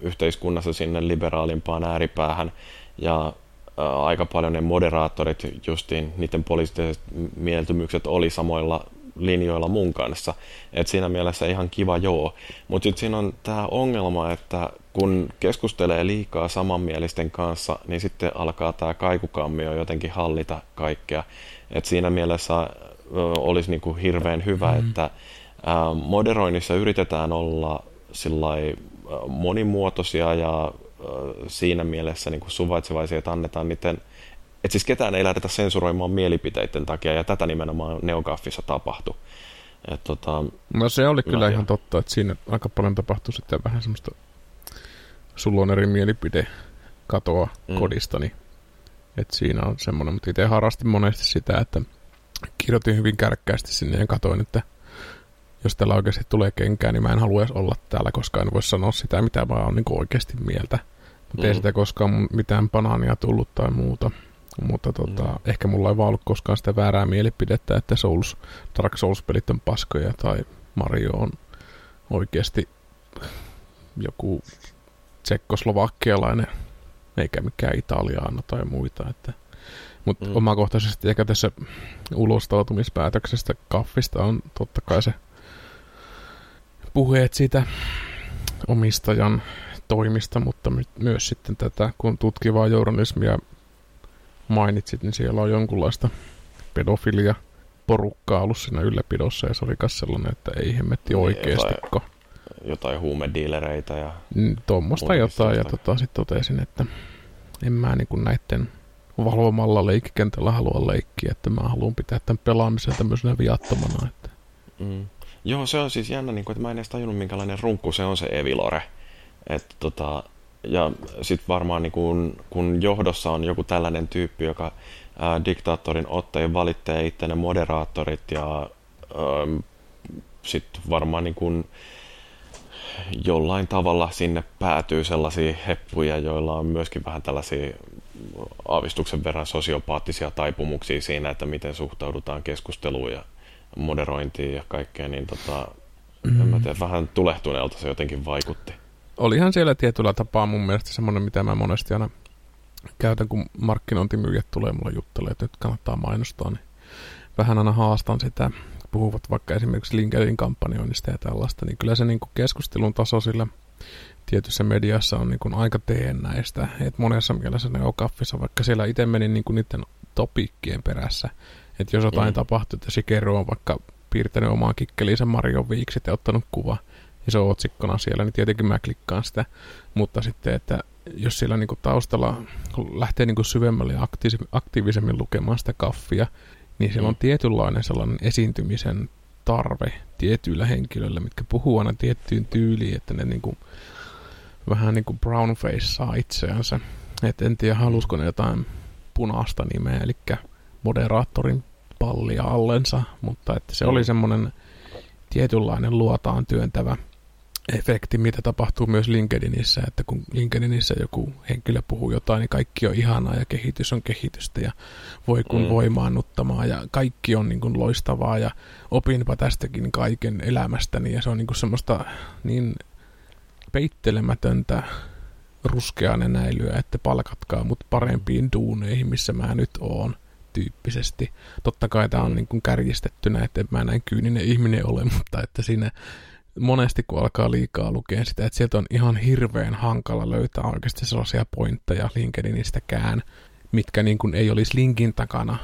yhteiskunnassa sinne liberaalimpaan ääripäähän, ja äh, aika paljon ne moderaattorit, justiin niiden poliittiset mieltymykset oli samoilla linjoilla mun kanssa. Et siinä mielessä ihan kiva joo. Mutta sitten siinä on tämä ongelma, että kun keskustelee liikaa samanmielisten kanssa, niin sitten alkaa tämä kaikukammio jotenkin hallita kaikkea. Et siinä mielessä olisi niinku hirveän hyvä, mm. että moderoinnissa yritetään olla monimuotoisia ja siinä mielessä niin kuin suvaitsevaisia, että annetaan niiden että siis ketään ei lähdetä sensuroimaan mielipiteiden takia, ja tätä nimenomaan Neogaffissa tapahtui. Et, tota, no se oli kyllä ihan totta, että siinä aika paljon tapahtui sitten vähän semmoista, sulla on eri mielipide katoa mm. kodista, niin että siinä on semmoinen, mutta itse harrastin monesti sitä, että kirjoitin hyvin kärkkäästi sinne ja katoin, että jos täällä oikeasti tulee kenkää, niin mä en halua olla täällä, koska en voi sanoa sitä, mitä mä oon niin oikeasti mieltä. Mutta mm. ei sitä koskaan mitään banaania tullut tai muuta. Mutta tota, mm. ehkä mulla ei vaan ollut koskaan sitä väärää mielipidettä, että Souls, Dark Souls-pelit on paskoja tai Mario on oikeasti joku tsekkoslovakkialainen, eikä mikään italiaano tai muita. Että, mutta mm. omakohtaisesti ehkä tässä ulostautumispäätöksestä kaffista on totta kai se puheet siitä omistajan toimista, mutta myös sitten tätä, kun tutkivaa journalismia mainitsit, niin siellä on jonkunlaista pedofilia porukkaa ollut siinä ylläpidossa, ja se oli myös sellainen, että ei hemmetti niin, oikeasti. Jotain, jotain huumediilereitä ja... Mm, tuommoista jotain, ja tota, sitten totesin, että en mä niin näiden valvomalla leikkikentällä halua leikkiä, että mä haluan pitää tämän pelaamisen tämmöisenä viattomana. Että... Mm. Joo, se on siis jännä, niin kuin, että mä en edes tajunnut, minkälainen runkku se on se Evilore. Että tota, ja sitten varmaan niin kun, kun johdossa on joku tällainen tyyppi, joka ää, diktaattorin ottajien valitsee itse ne moderaattorit ja sitten varmaan niin kun, jollain tavalla sinne päätyy sellaisia heppuja, joilla on myöskin vähän tällaisia aavistuksen verran sosiopaattisia taipumuksia siinä, että miten suhtaudutaan keskusteluun ja moderointiin ja kaikkea, niin tota, mm. en mä tiedä, vähän tulehtuneelta se jotenkin vaikutti. Olihan siellä tietyllä tapaa mun mielestä semmoinen, mitä mä monesti aina käytän, kun markkinointimyyjät tulee mulle juttelemaan, että nyt kannattaa mainostaa, niin vähän aina haastan sitä, puhuvat vaikka esimerkiksi LinkedIn kampanjoinnista ja tällaista, niin kyllä se niin kuin keskustelun taso sillä tietyssä mediassa on niin kuin aika teennäistä. Et monessa mielessä ne on kaffissa, vaikka siellä itse menin niin kuin niiden topikkien perässä. Että jos jotain mm. tapahtuu, että Sikeru on vaikka piirtänyt omaa kikkeliisen Marion viikset ja ottanut kuva, on otsikkona siellä, niin tietenkin mä klikkaan sitä. Mutta sitten, että jos siellä niin kuin taustalla lähtee niin kuin syvemmälle ja aktiivisemmin lukemaan sitä kaffia, niin siellä on mm. tietynlainen sellainen esiintymisen tarve tietyillä henkilöillä, mitkä puhuu aina tiettyyn tyyliin, että ne niin kuin, vähän niin kuin brownfacea itseänsä. Et en tiedä, halusiko ne jotain punaista nimeä, eli moderaattorin pallia allensa, mutta että se oli mm. semmoinen tietynlainen luotaan työntävä efekti, mitä tapahtuu myös LinkedInissä, että kun LinkedInissä joku henkilö puhuu jotain, niin kaikki on ihanaa ja kehitys on kehitystä ja voi kun mm. voimaannuttamaan ja kaikki on niin kuin loistavaa ja opinpa tästäkin kaiken elämästäni ja se on niin kuin semmoista niin peittelemätöntä ruskeaa nenäilyä, että palkatkaa mut parempiin duuneihin, missä mä nyt oon tyyppisesti. Totta kai tämä on niin kuin kärjistettynä, että mä näin kyyninen ihminen ole, mutta että siinä monesti kun alkaa liikaa lukea sitä, että sieltä on ihan hirveän hankala löytää oikeasti sellaisia pointteja LinkedInistäkään, mitkä niin kuin ei olisi linkin takana.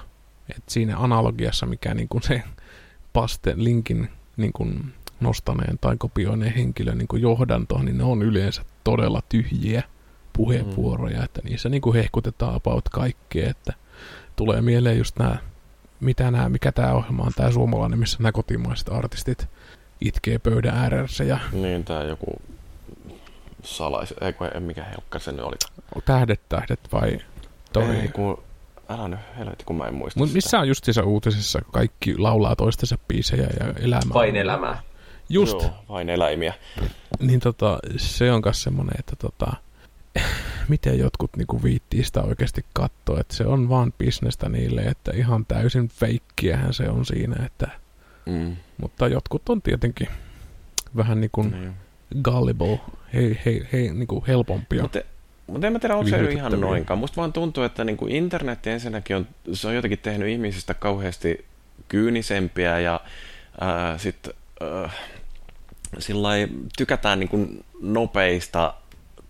Et siinä analogiassa, mikä niin kuin se paste linkin niin kuin nostaneen tai kopioineen henkilön niin kuin johdanto, niin ne on yleensä todella tyhjiä puheenvuoroja, mm. että niissä niin kuin hehkutetaan about kaikkea, että tulee mieleen just nämä, mitä nämä, mikä tämä ohjelma on, tämä suomalainen, missä nämä kotimaiset artistit itkee pöydän ääressä. Ja... Niin, tämä joku salais... Ei, mikä helkka se nyt oli. Tähdet, tähdet vai toi? Ei, kun... Älä nyt helvetti, kun mä en muista Mut missä on justiinsa uutisissa, kaikki laulaa toistensa biisejä ja elämää? Vain elämää. Just. Joo, vain eläimiä. Niin tota, se on myös semmoinen, että tota, miten jotkut niinku viittii sitä oikeasti katsoa, että se on vaan bisnestä niille, että ihan täysin feikkiähän se on siinä, että mm. mutta jotkut on tietenkin vähän niin kuin mm. gullible, hei, hei, hei, niin kuin helpompia. Mutta mutta en mä tiedä, onko se ihan noinkaan. Musta vaan tuntuu, että niin kuin internet ensinnäkin on, se on jotenkin tehnyt ihmisistä kauheasti kyynisempiä ja sitten sillä tykätään niin kuin nopeista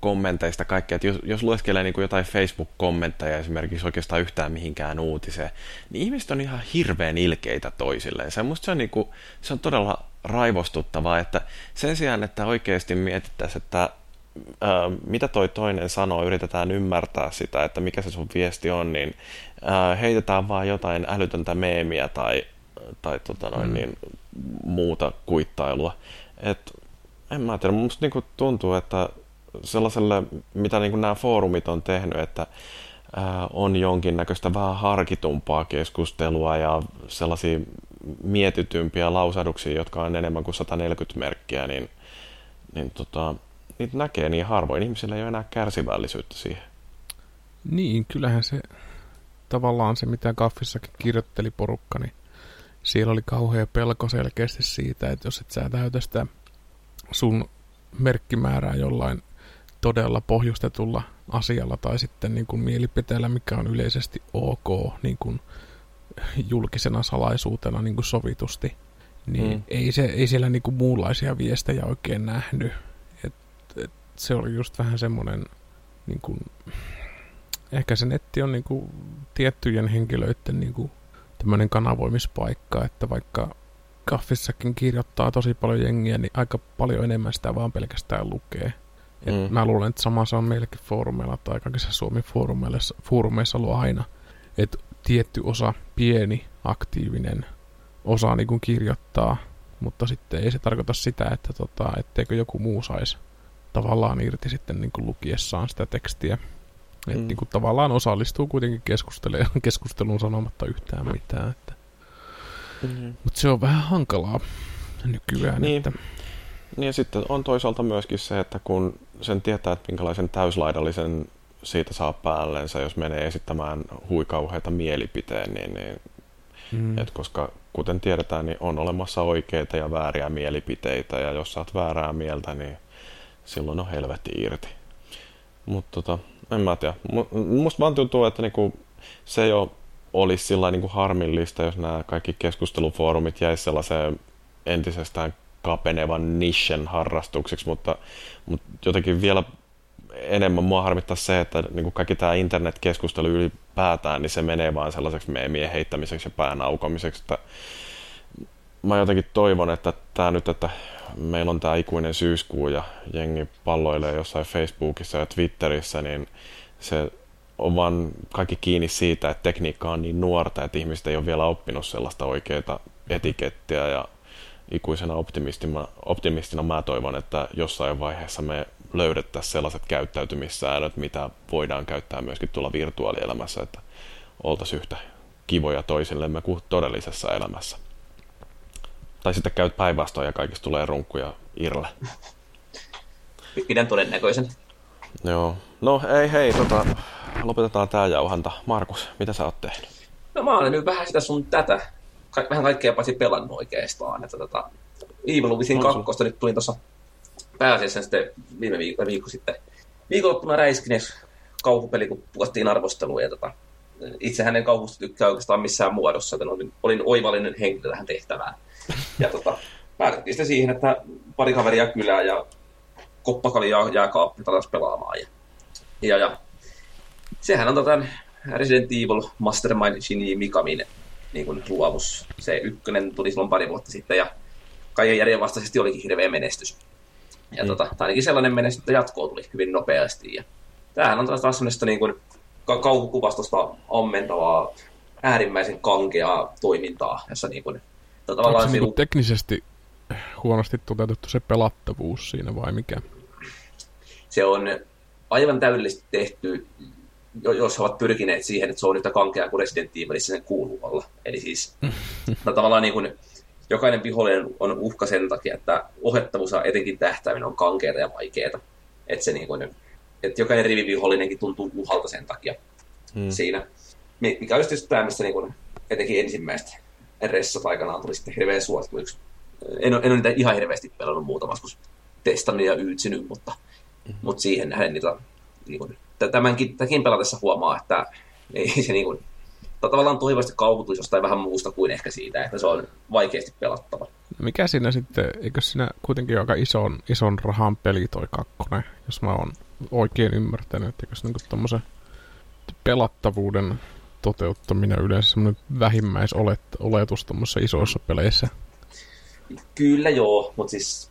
kommenteista kaikkea, että jos, jos lueskelee niin kuin jotain Facebook-kommentteja esimerkiksi oikeastaan yhtään mihinkään uutiseen, niin ihmiset on ihan hirveän ilkeitä toisilleen. Se, musta se, on niin kuin, se on todella raivostuttavaa, että sen sijaan, että oikeasti mietittäisiin, että ää, mitä toi toinen sanoo, yritetään ymmärtää sitä, että mikä se sun viesti on, niin ää, heitetään vaan jotain älytöntä meemiä tai, tai tota noin, mm. niin, muuta kuittailua. Et, en mä tiedä, musta niinku tuntuu, että sellaiselle, mitä niin kuin nämä foorumit on tehnyt, että on jonkinnäköistä vähän harkitumpaa keskustelua ja sellaisia mietitympiä lausaduksia, jotka on enemmän kuin 140 merkkiä, niin, niin tota, niitä näkee niin harvoin. Ihmisillä ei ole enää kärsivällisyyttä siihen. Niin, kyllähän se tavallaan se, mitä Kaffissakin kirjoitteli porukka, niin siellä oli kauhea pelko selkeästi siitä, että jos et sä täytä sitä sun merkkimäärää jollain todella pohjustetulla asialla tai sitten niin kuin mielipiteellä, mikä on yleisesti ok niin kuin julkisena salaisuutena niin kuin sovitusti, niin mm. ei, se, ei siellä niin kuin muunlaisia viestejä oikein nähnyt. Et, et se oli just vähän semmoinen, niin kuin, ehkä se netti on niin kuin tiettyjen henkilöiden niin kuin tämmöinen kanavoimispaikka, että vaikka kaffissakin kirjoittaa tosi paljon jengiä, niin aika paljon enemmän sitä vaan pelkästään lukee. Et mm. Mä luulen, että sama se on meillekin foorumeilla tai kaikissa Suomen foorumeissa, foorumeissa ollut aina. Että tietty osa, pieni, aktiivinen osa niin kuin kirjoittaa, mutta sitten ei se tarkoita sitä, että tota, etteikö joku muu saisi tavallaan irti sitten niin kuin lukiessaan sitä tekstiä. Mm. Että niin kuin tavallaan osallistuu kuitenkin keskusteluun sanomatta yhtään mitään. Että. Mm-hmm. Mutta se on vähän hankalaa nykyään. Niin. Että... niin sitten on toisaalta myöskin se, että kun sen tietää, että minkälaisen täyslaidallisen siitä saa päällensä, jos menee esittämään huikauheita mielipiteen, niin, niin mm. et koska kuten tiedetään, niin on olemassa oikeita ja vääriä mielipiteitä, ja jos saat väärää mieltä, niin silloin on helvetti irti. Mutta tota, en mä tiedä. Musta vaan tuntuu, että niinku, se ole olisi sillä niinku harmillista, jos nämä kaikki keskustelufoorumit jäisi sellaiseen entisestään kapenevan nichen harrastukseksi, mutta, mutta jotenkin vielä enemmän mua harmittaa se, että niin kuin kaikki tämä internetkeskustelu ylipäätään, niin se menee vaan sellaiseksi meemien heittämiseksi ja pään aukomiseksi, että mä jotenkin toivon, että tämä nyt, että meillä on tämä ikuinen syyskuu ja jengi palloilee jossain Facebookissa ja Twitterissä, niin se on vaan kaikki kiinni siitä, että tekniikka on niin nuorta, että ihmiset ei ole vielä oppinut sellaista oikeaa etikettiä ja ikuisena optimistina, optimistina mä toivon, että jossain vaiheessa me löydettäisiin sellaiset käyttäytymissäännöt, mitä voidaan käyttää myöskin tuolla virtuaalielämässä, että oltaisiin yhtä kivoja toisillemme kuin todellisessa elämässä. Tai sitten käyt päinvastoin ja kaikista tulee runkkuja irle. Pidän todennäköisen. Joo. No ei hei, tota, lopetetaan tää jauhanta. Markus, mitä sä oot tehnyt? No mä olen nyt vähän sitä sun tätä, ka- vähän kaikkea paitsi pelannut oikeastaan. Että tota, Evil Within no, 2 nyt tulin tuossa pääasiassa sitten viime viikko, viikko sitten viikonloppuna räiskineeksi kauhupeli, kun puhuttiin arvostelua. Ja tota, itsehän en kauhusta tykkää oikeastaan missään muodossa, joten olin, olin oivallinen henkilö tähän tehtävään. Ja tota, päätettiin sitten siihen, että pari kaveria kylää ja koppakali ja jääkaappi taas pelaamaan. Ja, ja, ja sehän on tota Resident Evil Mastermind Shinji Mikamin niin kuin luovus. Se ykkönen tuli silloin pari vuotta sitten ja kaiken järjen vastaisesti olikin hirveä menestys. Ja mm. tota, ainakin sellainen menestys, että jatkoa tuli hyvin nopeasti. Ja tämähän on taas sellaista niin kuin kauhukuvastosta ammentavaa, äärimmäisen kankeaa toimintaa, jossa niin kuin, tavallaan... Onko se niin teknisesti huonosti toteutettu se pelattavuus siinä vai mikä? Se on aivan täydellisesti tehty, jos he ovat pyrkineet siihen, että se on yhtä kankea kuin Resident Evilissa sen kuuluu olla. Eli siis tavallaan niin kuin, jokainen vihollinen on uhka sen takia, että ohettavuus ja etenkin tähtääminen on kankeata ja vaikeaa. Että, se niin kuin, että jokainen rivivihollinenkin tuntuu uhalta sen takia hmm. siinä. Mikä on just tämä, missä niin kuin, etenkin ensimmäistä ressat aikanaan tuli sitten hirveän suosituiksi. En, en ole niitä ihan hirveästi pelannut muutamassa, kun testannut ja yytsinyt, mutta, mm-hmm. mutta siihen nähden niitä, niin kuin, tämänkin, tämänkin pelatessa huomaa, että ei se niin kuin, tavallaan toivoisesti kauhutuisi jostain vähän muusta kuin ehkä siitä, että se on vaikeasti pelattava. Mikä siinä sitten, eikö siinä kuitenkin aika ison, ison rahan peli toi kakkonen, jos mä oon oikein ymmärtänyt, että eikö se niinku tommosen pelattavuuden toteuttaminen yleensä semmoinen vähimmäisoletus tuommoisissa isoissa peleissä? Kyllä joo, mutta siis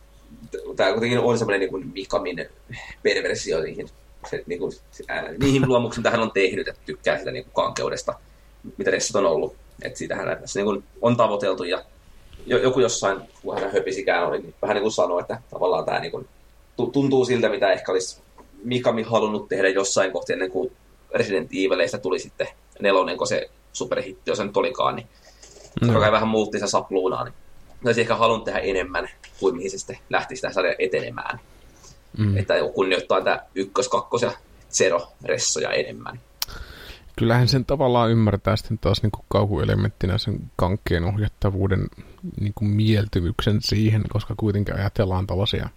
tämä kuitenkin on semmoinen niin Mikamin perversio niihin, se, niin kuin, ää, niihin luomuksiin, mitä hän on tehnyt, että tykkää sitä niin kuin kankeudesta, mitä Ressat on ollut. Että siitähän tässä niin kuin, on tavoiteltu ja joku jossain, kun hän höpisikään oli, niin vähän niin kuin sanoi, että tavallaan tämä niin kuin, tuntuu siltä, mitä ehkä olisi Mikami halunnut tehdä jossain kohti ennen kuin Resident Evilistä tuli sitten nelonen, kun se superhitti, jos se nyt olikaan, niin mm. joka vähän muutti se sapluunaa, niin olisi ehkä halunnut tehdä enemmän kuin mihin se sitten lähti sitä sarjaa etenemään. Mm. Että kunnioittaa tätä ykkös-, kakkos- ja zero-ressoja enemmän. Kyllähän sen tavallaan ymmärtää sitten taas niin kuin kauhuelementtinä sen kankkeen ohjattavuuden niin kuin mieltymyksen siihen, koska kuitenkin ajatellaan tällaisia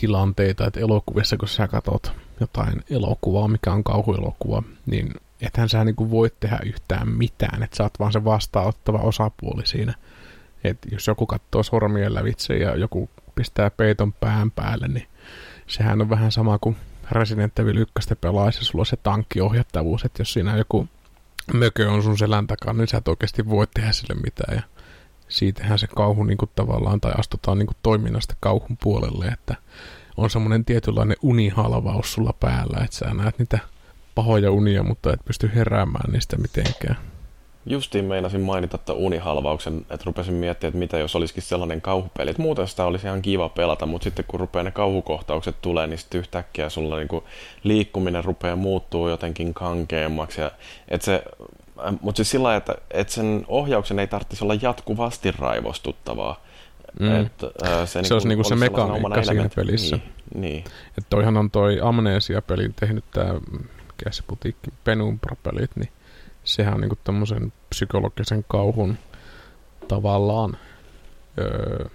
tilanteita, että elokuvissa kun sä katsot jotain elokuvaa, mikä on kauhuelokuva, niin ethän sä niin kuin voi tehdä yhtään mitään, että sä oot vaan se vastaanottava osapuoli siinä. Et jos joku katsoo sormien lävitse ja joku pistää peiton pään päälle, niin sehän on vähän sama kuin Resident Evil 1 pelaisi, sulla on se tankkiohjattavuus, että jos siinä joku mökö on sun selän takana, niin sä et oikeasti voi tehdä sille mitään. Ja siitähän se kauhu niin kuin tavallaan, tai astutaan niin kuin toiminnasta kauhun puolelle, että on semmoinen tietynlainen unihalvaus sulla päällä, että sä näet niitä pahoja unia, mutta et pysty heräämään niistä mitenkään. Justiin meinasin mainita että unihalvauksen, että rupesin miettimään, että mitä jos olisikin sellainen kauhupeli. Että muuten sitä olisi ihan kiva pelata, mutta sitten kun rupeaa ne kauhukohtaukset tulee, niin sitten yhtäkkiä sulla niinku liikkuminen rupeaa muuttuu jotenkin kankeammaksi. Ja, et se, äh, mutta siis sillä että, että sen ohjauksen ei tarvitsisi olla jatkuvasti raivostuttavaa. Mm. Et, äh, se, se niinku, olisi niinku se mekaniikka siinä pelissä. Niin, niin. Että toihan on toi Amnesia-pelin tehnyt tämä, mikä se putiikki, Penumbra-pelit, niin sehän on niinku tämmöisen psykologisen kauhun tavallaan öö,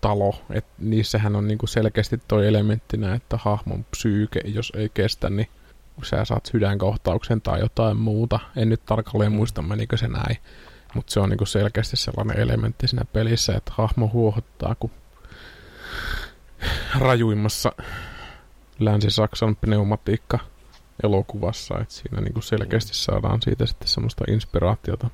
talo, että niissähän on niinku selkeästi toi elementtinä, että hahmon psyyke, jos ei kestä, niin sä saat sydänkohtauksen tai jotain muuta. En nyt tarkalleen muista, menikö se näin. Mutta se on niinku selkeästi sellainen elementti siinä pelissä, että hahmo huohottaa, kun rajuimmassa Länsi-Saksan pneumatiikka elokuvassa, että siinä niin kuin selkeästi saadaan siitä sitten semmoista inspiraatiota.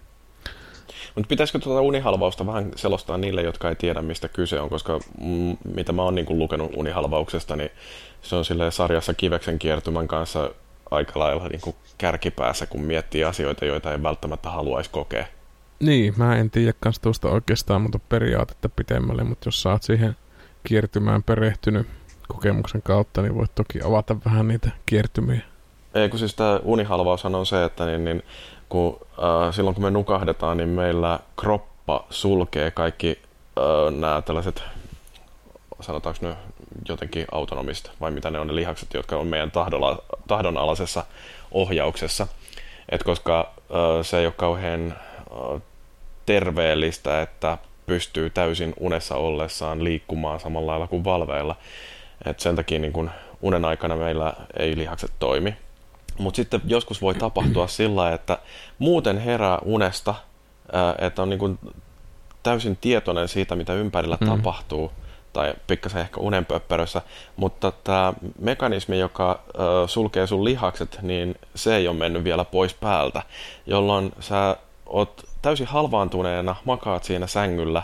Mutta pitäisikö tuota unihalvausta vähän selostaa niille, jotka ei tiedä, mistä kyse on, koska mm, mitä mä oon niin kuin lukenut unihalvauksesta, niin se on sille sarjassa kiveksen kiertymän kanssa aika lailla niin kuin kärkipäässä, kun miettii asioita, joita ei välttämättä haluaisi kokea. Niin, mä en tiedä kans tuosta oikeastaan mutta periaatetta pitemmälle, mutta jos saat siihen kiertymään perehtynyt kokemuksen kautta, niin voit toki avata vähän niitä kiertymiä. Ei, kun siis tämä unihalvaushan on se, että niin, niin, kun, äh, silloin kun me nukahdetaan, niin meillä kroppa sulkee kaikki äh, nämä tällaiset, sanotaanko ne jotenkin autonomista, vai mitä ne on ne lihakset, jotka on meidän tahdolla, tahdonalaisessa ohjauksessa. Et koska äh, se ei ole kauhean äh, terveellistä, että pystyy täysin unessa ollessaan liikkumaan samalla lailla kuin valveilla. Et sen takia niin kun unen aikana meillä ei lihakset toimi. Mutta sitten joskus voi tapahtua sillä, että muuten herää unesta, että on niin kuin täysin tietoinen siitä, mitä ympärillä mm. tapahtuu, tai pikkasen ehkä unenpöppärössä, mutta tämä mekanismi, joka sulkee sun lihakset, niin se ei ole mennyt vielä pois päältä, jolloin sä oot täysin halvaantuneena, makaat siinä sängyllä,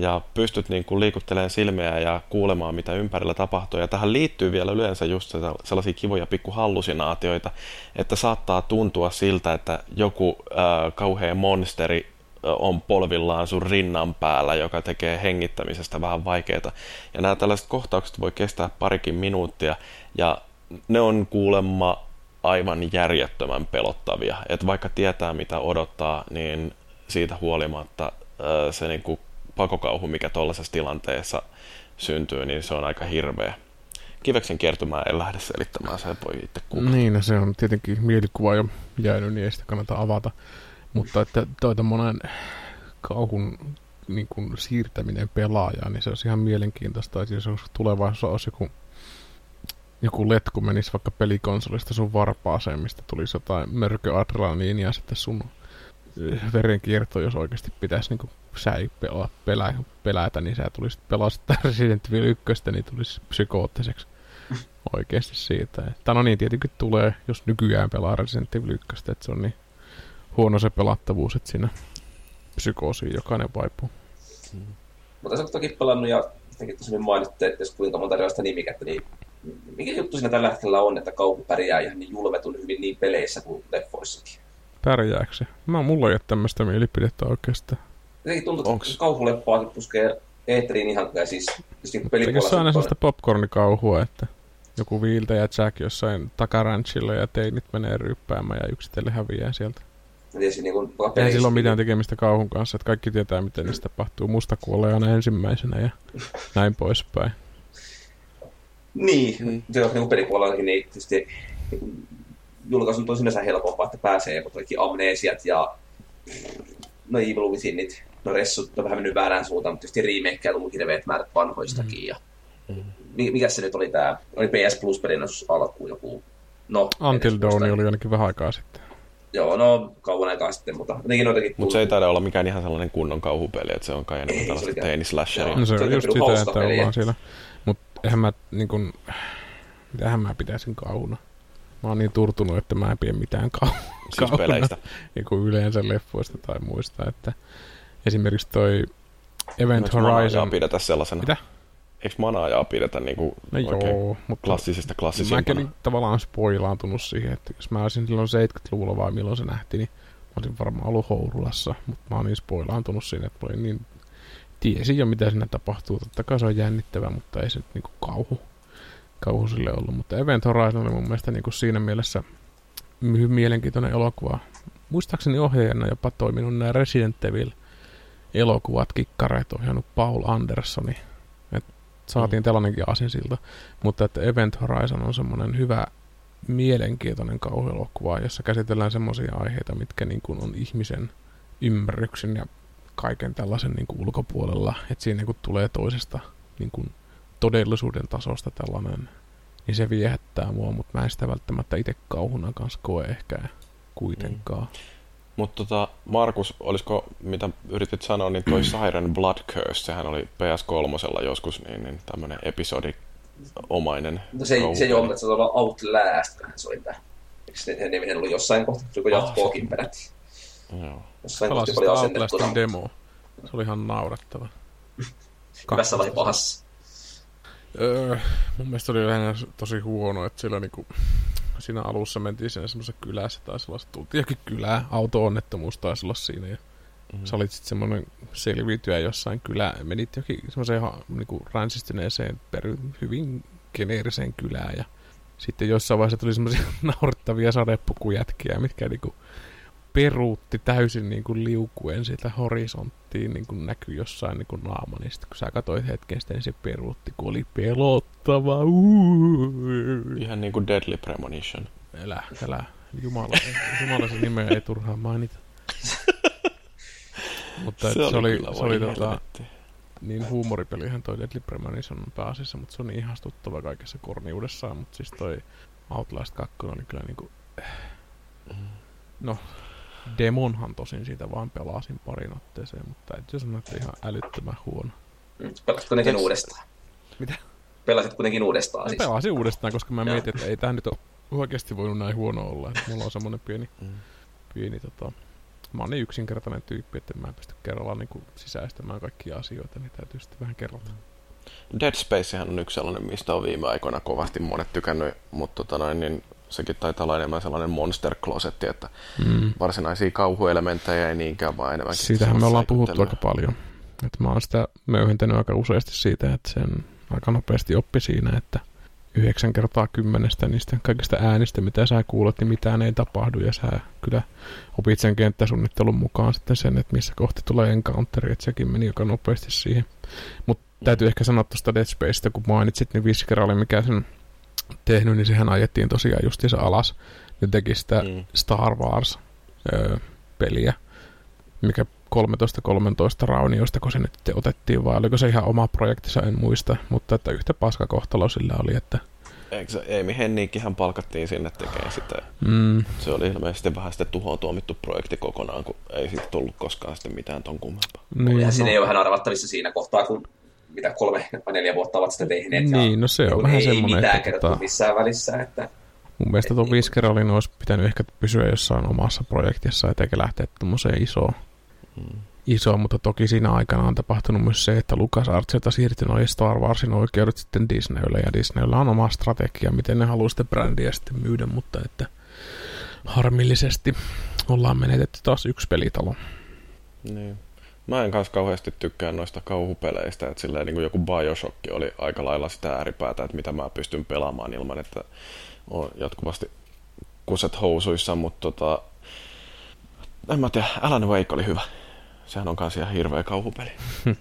ja pystyt niin kuin liikuttelemaan silmiä ja kuulemaan, mitä ympärillä tapahtuu. Ja tähän liittyy vielä yleensä just sellaisia kivoja pikkuhallusinaatioita, että saattaa tuntua siltä, että joku äh, kauhea monsteri on polvillaan sun rinnan päällä, joka tekee hengittämisestä vähän vaikeaa. Ja nämä tällaiset kohtaukset voi kestää parikin minuuttia, ja ne on kuulemma aivan järjettömän pelottavia. Että vaikka tietää, mitä odottaa, niin siitä huolimatta se niin kuin pakokauhu, mikä tuollaisessa tilanteessa syntyy, niin se on aika hirveä. Kiveksen kertomään en lähde selittämään, se voi itse kuulla. Niin, no se on tietenkin mielikuva jo jäänyt, niin ei sitä kannata avata. Mutta että toi monen kauhun niin kuin siirtäminen pelaajaan, niin se olisi ihan mielenkiintoista. että jos tulevaisuudessa olisi joku, joku letku menisi vaikka pelikonsolista sun varpaaseen, mistä tulisi jotain mörköadrenaliinia sitten sun verenkierto, jos oikeasti pitäisi niin sä ei pelaa, pelää, pelätä, niin sä tulisit pelata Resident Evil 1, niin tulisi psykoottiseksi oikeasti siitä. Että no niin, tietenkin tulee, jos nykyään pelaa Resident Evil 1, että se on niin huono se pelattavuus, että siinä psykoosiin jokainen vaipuu. Hmm. Mutta sä oot toki pelannut ja jotenkin tosiaan mainitte, että jos kuinka monta erilaista nimikettä, niin mikä juttu siinä tällä hetkellä on, että kauhu pärjää ihan niin julmetun hyvin niin peleissä kuin leffoissakin? Pärjääkö se? Mä, mulla ei ole tämmöistä mielipidettä oikeastaan. Jotenkin tuntuu, että Onks? kauhuleppaa puskee eetteriin ihan kai siis, siis niin pelipuolella. Se on aina sellaista popcornikauhua, että joku viiltä ja Jack jossain takaranchilla ja teinit menee ryppäämään ja yksitellen häviää sieltä. Tietysti, niin kuin, Ei sillä ole mitään tekemistä kauhun kanssa, että kaikki tietää, miten niistä tapahtuu. Musta kuolee aina ensimmäisenä ja näin poispäin. Niin, mm. se on niin pelipuolellakin, niin tietysti niin julkaisu on sinänsä helpompaa, että pääsee joku kaikki amneesiat ja no Evil Withinit, no ressut on vähän mennyt väärään suuntaan, mutta tietysti remakeja on ollut hirveät määrät vanhoistakin. Ja... Mm. Mikä se nyt oli tämä? Oli PS Plus-pelin alkuun joku... No, Until Dawn oli ainakin vähän aikaa sitten. Joo, no kauan aikaa sitten, mutta jotenkin noitakin... Mutta se ei taida olla mikään ihan sellainen kunnon kauhupeli, että se on kai enemmän tällaista teenislasheria. No se, se on just sitä, että ollaan siellä. Mutta eihän mä niin kun, mitähän mä pitäisin kauhuna. Mä oon niin turtunut, että mä en pidä mitään kau- siis peleistä. niin kuin yleensä leffoista tai muista. Että esimerkiksi toi Event Eikö Horizon... pidetä sellaisena? Mitä? Eikö manaajaa pidetä niinku no joo, mutta klassisesta klassisimpana? Mäkin tavallaan spoilaantunut siihen, että jos mä olisin silloin 70-luvulla vai milloin se nähti, niin mä olisin varmaan ollut Hourulassa, mutta mä oon niin spoilaantunut siinä, että mä niin tiesin jo mitä siinä tapahtuu. Totta kai se on jännittävä, mutta ei se nyt niinku kauhu, kauhu sille ollut. Mutta Event Horizon oli mun mielestä niinku siinä mielessä mielenkiintoinen elokuva. Muistaakseni ohjaajana jopa toiminut nämä Resident Evil elokuvat, kikkareet ohjannut Paul Andersoni. Et saatiin mm. tällainenkin asinsilta. Mutta että Event Horizon on semmoinen hyvä mielenkiintoinen kauhuelokuva, jossa käsitellään semmoisia aiheita, mitkä niin kuin on ihmisen ymmärryksen ja kaiken tällaisen niin kuin ulkopuolella, että siinä niin kuin tulee toisesta niin kuin todellisuuden tasosta tällainen, niin se viehättää mua, mutta mä en sitä välttämättä itse kauhuna kanssa koe ehkä kuitenkaan. Mm. Mutta tota, Markus, olisiko, mitä yritit sanoa, niin toi Siren Blood Curse, sehän oli PS3 joskus niin, niin tämmöinen episodi omainen. No se, se ei ole, että se on Outlast, se oli tämä. Eikö se niminen ollut jossain kohtaa, se jatkoakin ah, peräti. Joo. Jossain kohtaa oli Outlastin demo. Se oli ihan naurettava. Hyvässä vai pahassa? Öö, mun mielestä oli vähän tosi huono, että siellä niinku, siinä alussa mentiin siinä semmoisessa kylässä, tai sellaista, tultiin jokin kylää, auto-onnettomuus taisi olla siinä, ja mm-hmm. sä olit sitten semmoinen selviytyjä jossain kylä, menit jokin semmoiseen niinku ränsistyneeseen, pery, hyvin geneeriseen kylään, ja sitten jossain vaiheessa tuli semmoisia naurettavia sadepukujätkiä, mitkä niinku, peruutti täysin niin kuin liukuen siitä horisonttiin niin kuin näkyi jossain niin kuin naama, sitten kun sä katsoit hetken sitten, niin se peruutti, kun oli pelottava. Ihan niin kuin Deadly Premonition. Elä, elä. Jumala, Jumala se nimeä ei turhaan mainita. mutta se, se oli, se oli tota, niin huumoripelihän toi Deadly Premonition pääasiassa, mutta se on niin ihastuttava kaikessa korniudessaan, mutta siis toi Outlast 2 oli kyllä niinku... No, Demonhan tosin siitä vaan pelasin parin otteeseen, mutta et sanoa, että ihan älyttömän huono. Mm, pelasit kuitenkin Teks... uudestaan. Mitä? Pelasit kuitenkin uudestaan mä siis. Pelasin uudestaan, koska mä mietin, että ei tämä nyt ole oikeasti voinut näin huono olla. Että mulla on semmoinen pieni, mm. pieni tota, mä oon niin yksinkertainen tyyppi, että mä en pysty kerralla niin kuin sisäistämään kaikkia asioita, niin täytyy sitten vähän kerrata. Dead Spacehan on yksi sellainen, mistä on viime aikoina kovasti monet tykännyt, mutta tota noin, niin sekin taitaa olla enemmän sellainen monster closetti, että mm. varsinaisia kauhuelementtejä ei niinkään, vaan enemmänkin. Siitähän me ollaan puhuttu aika paljon. Et mä oon sitä möyhentänyt aika useasti siitä, että sen aika nopeasti oppi siinä, että yhdeksän kertaa kymmenestä niistä kaikista äänistä, mitä sä kuulet, niin mitään ei tapahdu, ja sä kyllä opit sen kenttäsuunnittelun mukaan sitten sen, että missä kohti tulee encounteri, että sekin meni aika nopeasti siihen. Mutta täytyy ehkä sanoa tuosta Dead Spaceista, kun mainitsit, niin Viscera oli mikä sen tehnyt, niin sehän ajettiin tosiaan justiinsa alas. Ne teki sitä mm. Star Wars-peliä, mikä 13-13 raunioista, kun se nyt otettiin, vai oliko se ihan oma projektinsa, en muista, mutta että yhtä paskakohtalo sillä oli, että Eikö se Eemi Henniikkihän palkattiin sinne tekemään sitä. Mm. Se oli ilmeisesti vähän sitten tuhoon tuomittu projekti kokonaan, kun ei siitä tullut koskaan sitten mitään ton kummempaa. Niin, no. siinä ei ole vähän arvattavissa siinä kohtaa, kun mitä kolme vai neljä vuotta ovat sitä tehneet. Niin, ja, no se on niin, vähän ei semmoinen. Ei mitään kerrottu tota, missään välissä. Että, mun mielestä tuon Visceralin niin, olisi pitänyt ehkä pysyä jossain omassa projektissa, eikä lähteä tuommoiseen isoon. Hmm. Iso, mutta toki siinä aikana on tapahtunut myös se, että Lucas Artsilta siirtyi noin Star Warsin oikeudet sitten Disneylle, ja Disneyllä on oma strategia, miten ne haluaa sitä brändiä sitten myydä, mutta että harmillisesti ollaan menetetty taas yksi pelitalo. Niin. Mä en kanssa kauheasti tykkää noista kauhupeleistä, että silleen niin kuin joku Bioshock oli aika lailla sitä ääripäätä, että mitä mä pystyn pelaamaan ilman, että on jatkuvasti kuset housuissa, mutta tota, en mä tiedä, Alan Wake oli hyvä. Sehän on kans ihan hirveä kauhupeli.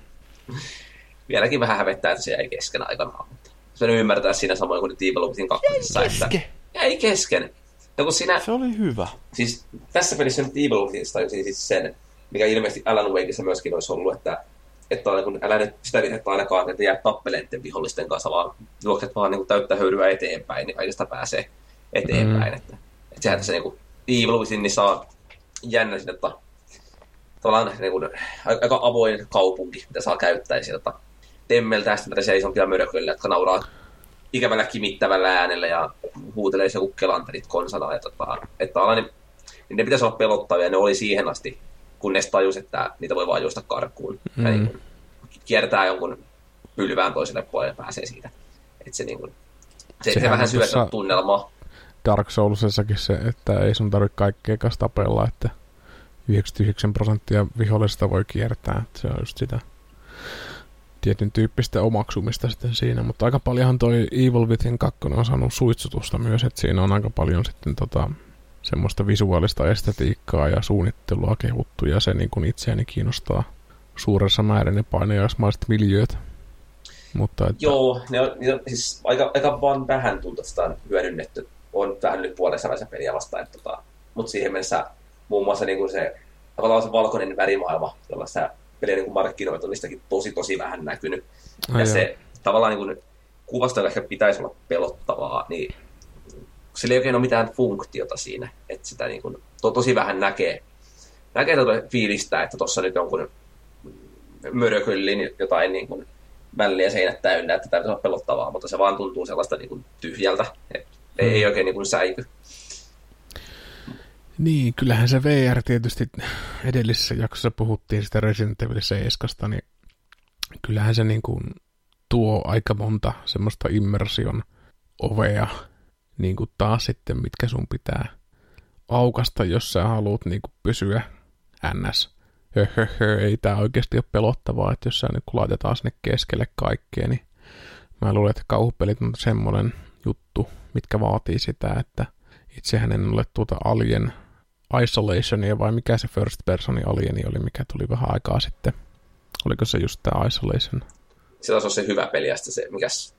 Vieläkin vähän hävettää, että se jäi kesken aikanaan, mutta se ymmärtää siinä samoin kuin Evil Within 2. Jäi kesken? Että jäi kesken. Ja kun siinä, se oli hyvä. Siis tässä pelissä nyt Evil Withinista tajusin siis sen, mikä ilmeisesti Alan Wakeissa myöskin olisi ollut, että, että on, kun älä nyt sitä virhettä ainakaan, että jää tappeleiden vihollisten kanssa, vaan juokset vaan niin kuin täyttää höyryä eteenpäin, niin kaikista pääsee eteenpäin. Mm. Että, että sehän tässä niin kuin, Evil Within niin saa jännä sinne, että tavallaan niin kuin, aika avoin kaupunki, mitä saa käyttää sieltä temmeltä ja sitten isompia mörköillä, jotka nauraa ikävällä kimittävällä äänellä ja huutelee se ukkelanterit konsana. Ja tota, että niin, niin ne pitäisi olla pelottavia, ne oli siihen asti kunnes tajus, että niitä voi vaan juosta karkuun. Mm. Ja niin kuin, kiertää jonkun pylvään toiselle puolelle ja pääsee siitä. Että se, niin kuin, se, se vähän syö tunnelmaa. Dark Soulsissakin se, että ei sun tarvitse kaikkea kanssa tapella, että 99 prosenttia vihollisesta voi kiertää. Että se on just sitä tietyn tyyppistä omaksumista sitten siinä, mutta aika paljonhan toi Evil Within 2 on saanut suitsutusta myös, että siinä on aika paljon sitten tota, semmoista visuaalista estetiikkaa ja suunnittelua kehuttu, ja se niin kuin itseäni kiinnostaa suuressa määrin ne painajasmaiset miljööt. Mutta että... Joo, ne on, ne on siis aika, aika vaan vähän tuntuu, että sitä on hyödynnetty. On vähän nyt puolessa peliä vastaan, että, tota, mutta siihen mennessä muun muassa niin kuin se, tavallaan se valkoinen värimaailma, jolla sitä peliä niin markkinoitu, on niistäkin tosi tosi vähän näkynyt. Ai ja joo. se tavallaan niin kuin, kuvasta ehkä pitäisi olla pelottavaa, niin sillä ei oikein ole mitään funktiota siinä, että sitä niin kuin, to, tosi vähän näkee, näkee tuota fiilistä, että tuossa nyt jonkun mörköllin jotain niin kuin, välliä seinät täynnä, että tämä on pelottavaa, mutta se vaan tuntuu sellaista niin kuin, tyhjältä, että mm. ei oikein niin kuin, säiky. Niin, kyllähän se VR tietysti edellisessä jaksossa puhuttiin sitä Resident Evil 7, niin kyllähän se niin kuin tuo aika monta semmoista immersion ovea niin kuin taas sitten, mitkä sun pitää aukasta, jos sä haluat niin kuin pysyä ns. Höhöhö, ei tää oikeasti ole pelottavaa, että jos sä nyt laitetaan sinne keskelle kaikkea, niin mä luulen, että kauhupelit on semmoinen juttu, mitkä vaatii sitä, että itsehän en ole tuota Alien Isolationia vai mikä se first personin alieni oli, mikä tuli vähän aikaa sitten. Oliko se just tämä Isolation? Se on se hyvä peli, ja se, mikä se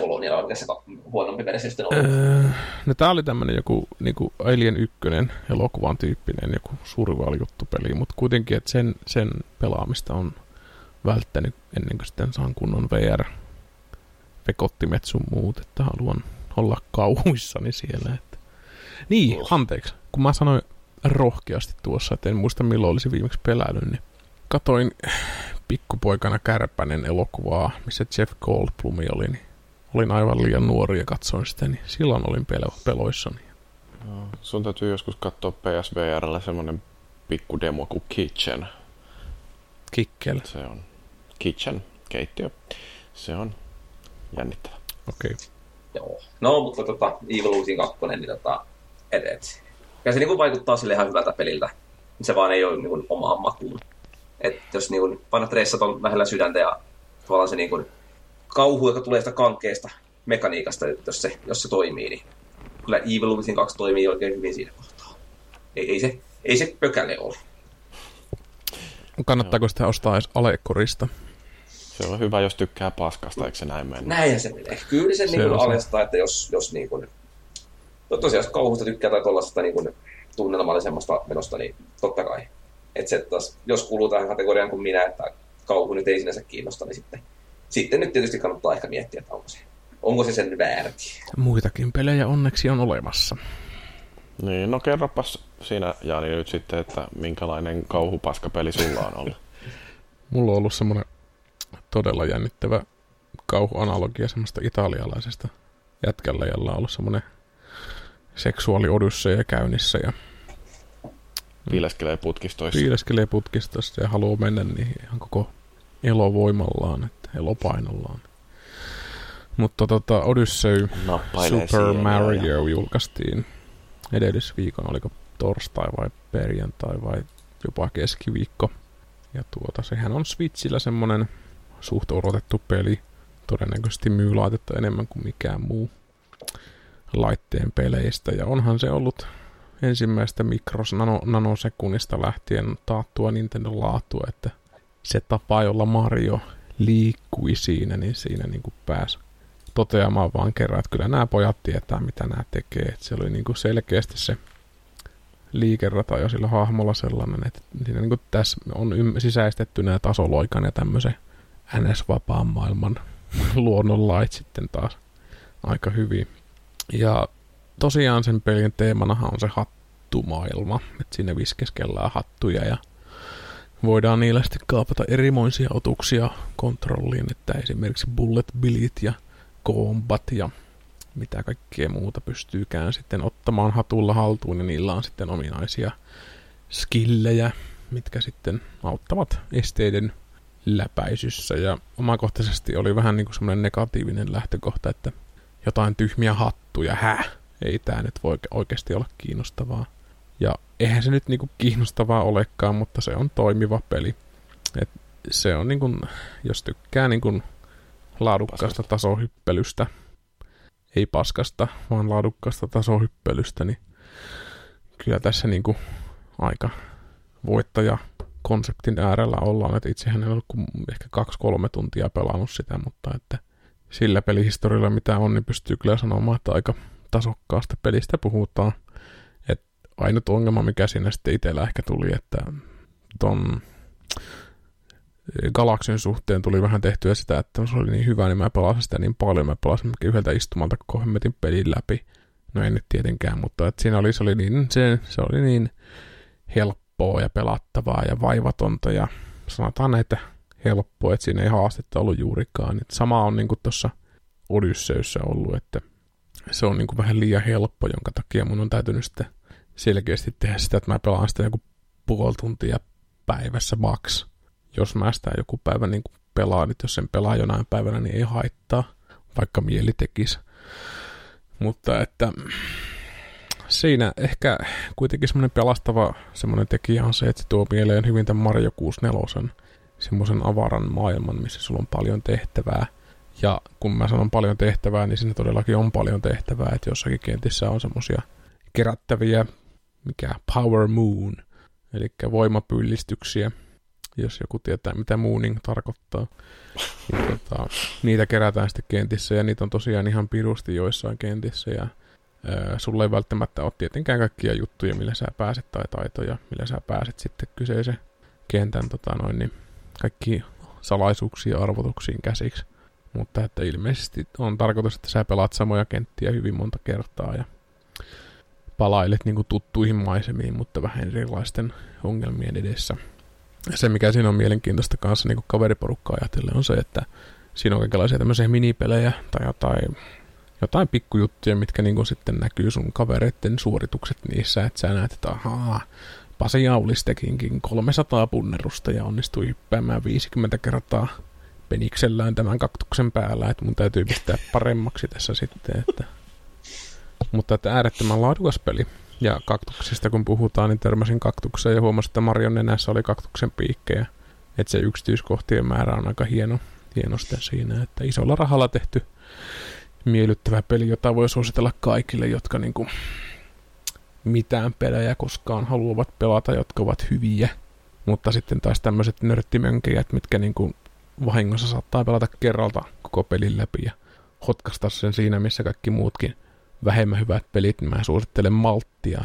Kolonialla, mikä se huonompi versio sitten on? Öö, no tää oli tämmönen joku niinku Alien 1 elokuvan tyyppinen joku survival-juttupeli, mutta kuitenkin, että sen, sen pelaamista on välttänyt ennen kuin sitten saan kunnon VR vekottimet sun muut, että haluan olla kauhuissani siellä. Että. Niin, anteeksi, kun mä sanoin rohkeasti tuossa, että en muista milloin olisi viimeksi pelännyt, niin katoin pikkupoikana Kärpänen elokuvaa, missä Jeff Goldblum oli, niin olin aivan liian nuori ja katsoin sitä, niin silloin olin pelo, peloissani. No, sun täytyy joskus katsoa PSVRllä semmonen pikku demo kuin Kitchen. Kikkel. Se on Kitchen, keittiö. Se on jännittävä. Okei. Okay. Joo. No, mutta tota, Evil Within 2, niin tota, et, et. Ja se niinku vaikuttaa sille ihan hyvältä peliltä. Se vaan ei ole niinku omaan makuun. Et jos niinku painat reissat on lähellä sydäntä ja tavallaan se niinku kauhu, joka tulee sitä kankeesta mekaniikasta, jos se, jos se toimii, niin kyllä Evil Within 2 toimii oikein hyvin siinä kohtaa. Ei, ei, se, ei se pökäle ole. Kannattaako sitä ostaa edes alekurista? Se on hyvä, jos tykkää paskasta, eikö se näin mennä? Näin se menee. Kyllä se, se niin alestaa, että jos, jos niin kuin, no tosiaan jos kauhusta tykkää tai tuollaisesta niin kuin tunnelmallisemmasta menosta, niin totta kai. Että se taas, jos kuuluu tähän kategoriaan kuin minä, että kauhu nyt ei sinänsä kiinnosta, niin sitten sitten nyt tietysti kannattaa ehkä miettiä, että onko se, onko se sen väärti. Muitakin pelejä onneksi on olemassa. Niin, no kerropas siinä Jani nyt sitten, että minkälainen kauhupaskapeli sulla on ollut. Mulla on ollut semmoinen todella jännittävä kauhuanalogia semmoista italialaisesta jätkällä, jolla on ollut semmoinen seksuaaliodysseja käynnissä ja Piileskelee putkistoissa. Piileskelee putkistoissa ja haluaa mennä niihin ihan koko elovoimallaan elopainollaan. Mutta tota, Odyssey Super Mario siellä. julkaistiin edellisviikon, oliko torstai vai perjantai vai jopa keskiviikko. Ja tuota, sehän on Switchillä semmonen suht odotettu peli. Todennäköisesti myy laitetta enemmän kuin mikään muu laitteen peleistä. Ja onhan se ollut ensimmäistä mikros nano, nanosekunnista lähtien taattua Nintendo laatua, että se tapa, jolla Mario liikkui siinä, niin siinä niin kuin pääsi toteamaan vaan kerran, että kyllä nämä pojat tietää, mitä nämä tekee. Että se oli niin kuin selkeästi se liikerata jo sillä hahmolla sellainen, että siinä niin kuin tässä on sisäistetty nämä tasoloikan ja tämmöisen NS-vapaan maailman luonnonlait sitten taas aika hyvin. Ja tosiaan sen pelin teemanahan on se hattumaailma, että siinä viskeskellään hattuja ja voidaan niillä sitten kaapata erimoisia otuksia kontrolliin, että esimerkiksi bullet billit ja combat ja mitä kaikkea muuta pystyykään sitten ottamaan hatulla haltuun ja niillä on sitten ominaisia skillejä, mitkä sitten auttavat esteiden läpäisyssä. Ja omakohtaisesti oli vähän niin kuin semmoinen negatiivinen lähtökohta, että jotain tyhmiä hattuja, hä, ei tämä nyt voi oikeasti olla kiinnostavaa. Ja eihän se nyt niinku kiinnostavaa olekaan, mutta se on toimiva peli. Et se on niinku, jos tykkää niinku laadukkaasta tasohyppelystä, ei paskasta, vaan laadukkaasta tasohyppelystä, niin kyllä tässä niinku aika voittaja konseptin äärellä ollaan, että itsehän en ole kuin ehkä kaksi-kolme tuntia pelannut sitä, mutta että sillä pelihistorialla mitä on, niin pystyy kyllä sanomaan, että aika tasokkaasta pelistä puhutaan. Ainut ongelma, mikä siinä sitten itsellä ehkä tuli, että ton Galaxin suhteen tuli vähän tehtyä sitä, että se oli niin hyvä, niin mä pelasin sitä niin paljon, mä pelasin yhdeltä istumalta koko hemmetin pelin läpi. No ei nyt tietenkään, mutta että siinä oli, se, oli niin, se, se oli niin helppoa ja pelattavaa ja vaivatonta ja sanotaan näitä helppoa, että siinä ei haastetta ollut juurikaan. Et sama on niin tuossa Odysseyssä ollut, että se on niin kuin vähän liian helppo, jonka takia mun on täytynyt sitten selkeästi tehdä sitä, että mä pelaan sitä joku puoli tuntia päivässä max. Jos mä sitä joku päivä niin kuin pelaan, että jos sen pelaa jonain päivänä, niin ei haittaa, vaikka mieli tekisi. Mutta että siinä ehkä kuitenkin semmoinen pelastava semmoinen tekijä on se, että se tuo mieleen hyvin tämän Mario 64 semmoisen avaran maailman, missä sulla on paljon tehtävää. Ja kun mä sanon paljon tehtävää, niin siinä todellakin on paljon tehtävää, että jossakin kentissä on semmoisia kerättäviä, mikä Power Moon, eli voimapyllistyksiä, jos joku tietää, mitä mooning tarkoittaa. Niin, tota, niitä kerätään sitten kentissä, ja niitä on tosiaan ihan pirusti joissain kentissä, ja ää, sulla ei välttämättä ole tietenkään kaikkia juttuja, millä sä pääset, tai taitoja, millä sä pääset sitten kyseisen kentän tota noin, niin kaikki salaisuuksia arvotuksiin käsiksi. Mutta että ilmeisesti on tarkoitus, että sä pelaat samoja kenttiä hyvin monta kertaa ja palailet niin kuin tuttuihin maisemiin, mutta vähän erilaisten ongelmien edessä. Ja se, mikä siinä on mielenkiintoista kanssa niin kuin kaveriporukkaa ajatellen, on se, että siinä on kaikenlaisia tämmöisiä minipelejä tai jotain, jotain pikkujuttuja, mitkä niin kuin sitten näkyy sun kavereiden suoritukset niissä, että sä näet, että ahaa, Pasi Jaulis tekinkin 300 punnerusta ja onnistui hyppäämään 50 kertaa peniksellään tämän kaktuksen päällä, että mun täytyy pistää paremmaksi tässä sitten. Että. Mutta että äärettömän laadukas peli. Ja kaktuksista kun puhutaan, niin törmäsin kaktukseen ja huomasin, että Marion nenässä oli kaktuksen piikkejä. Että se yksityiskohtien määrä on aika hieno, hieno siinä, että isolla rahalla tehty miellyttävä peli, jota voi suositella kaikille, jotka niinku mitään pelejä koskaan haluavat pelata, jotka ovat hyviä. Mutta sitten taas tämmöiset nörttimönkejät, mitkä niinku vahingossa saattaa pelata kerralta koko pelin läpi ja hotkasta sen siinä, missä kaikki muutkin vähemmän hyvät pelit, niin mä suosittelen malttia,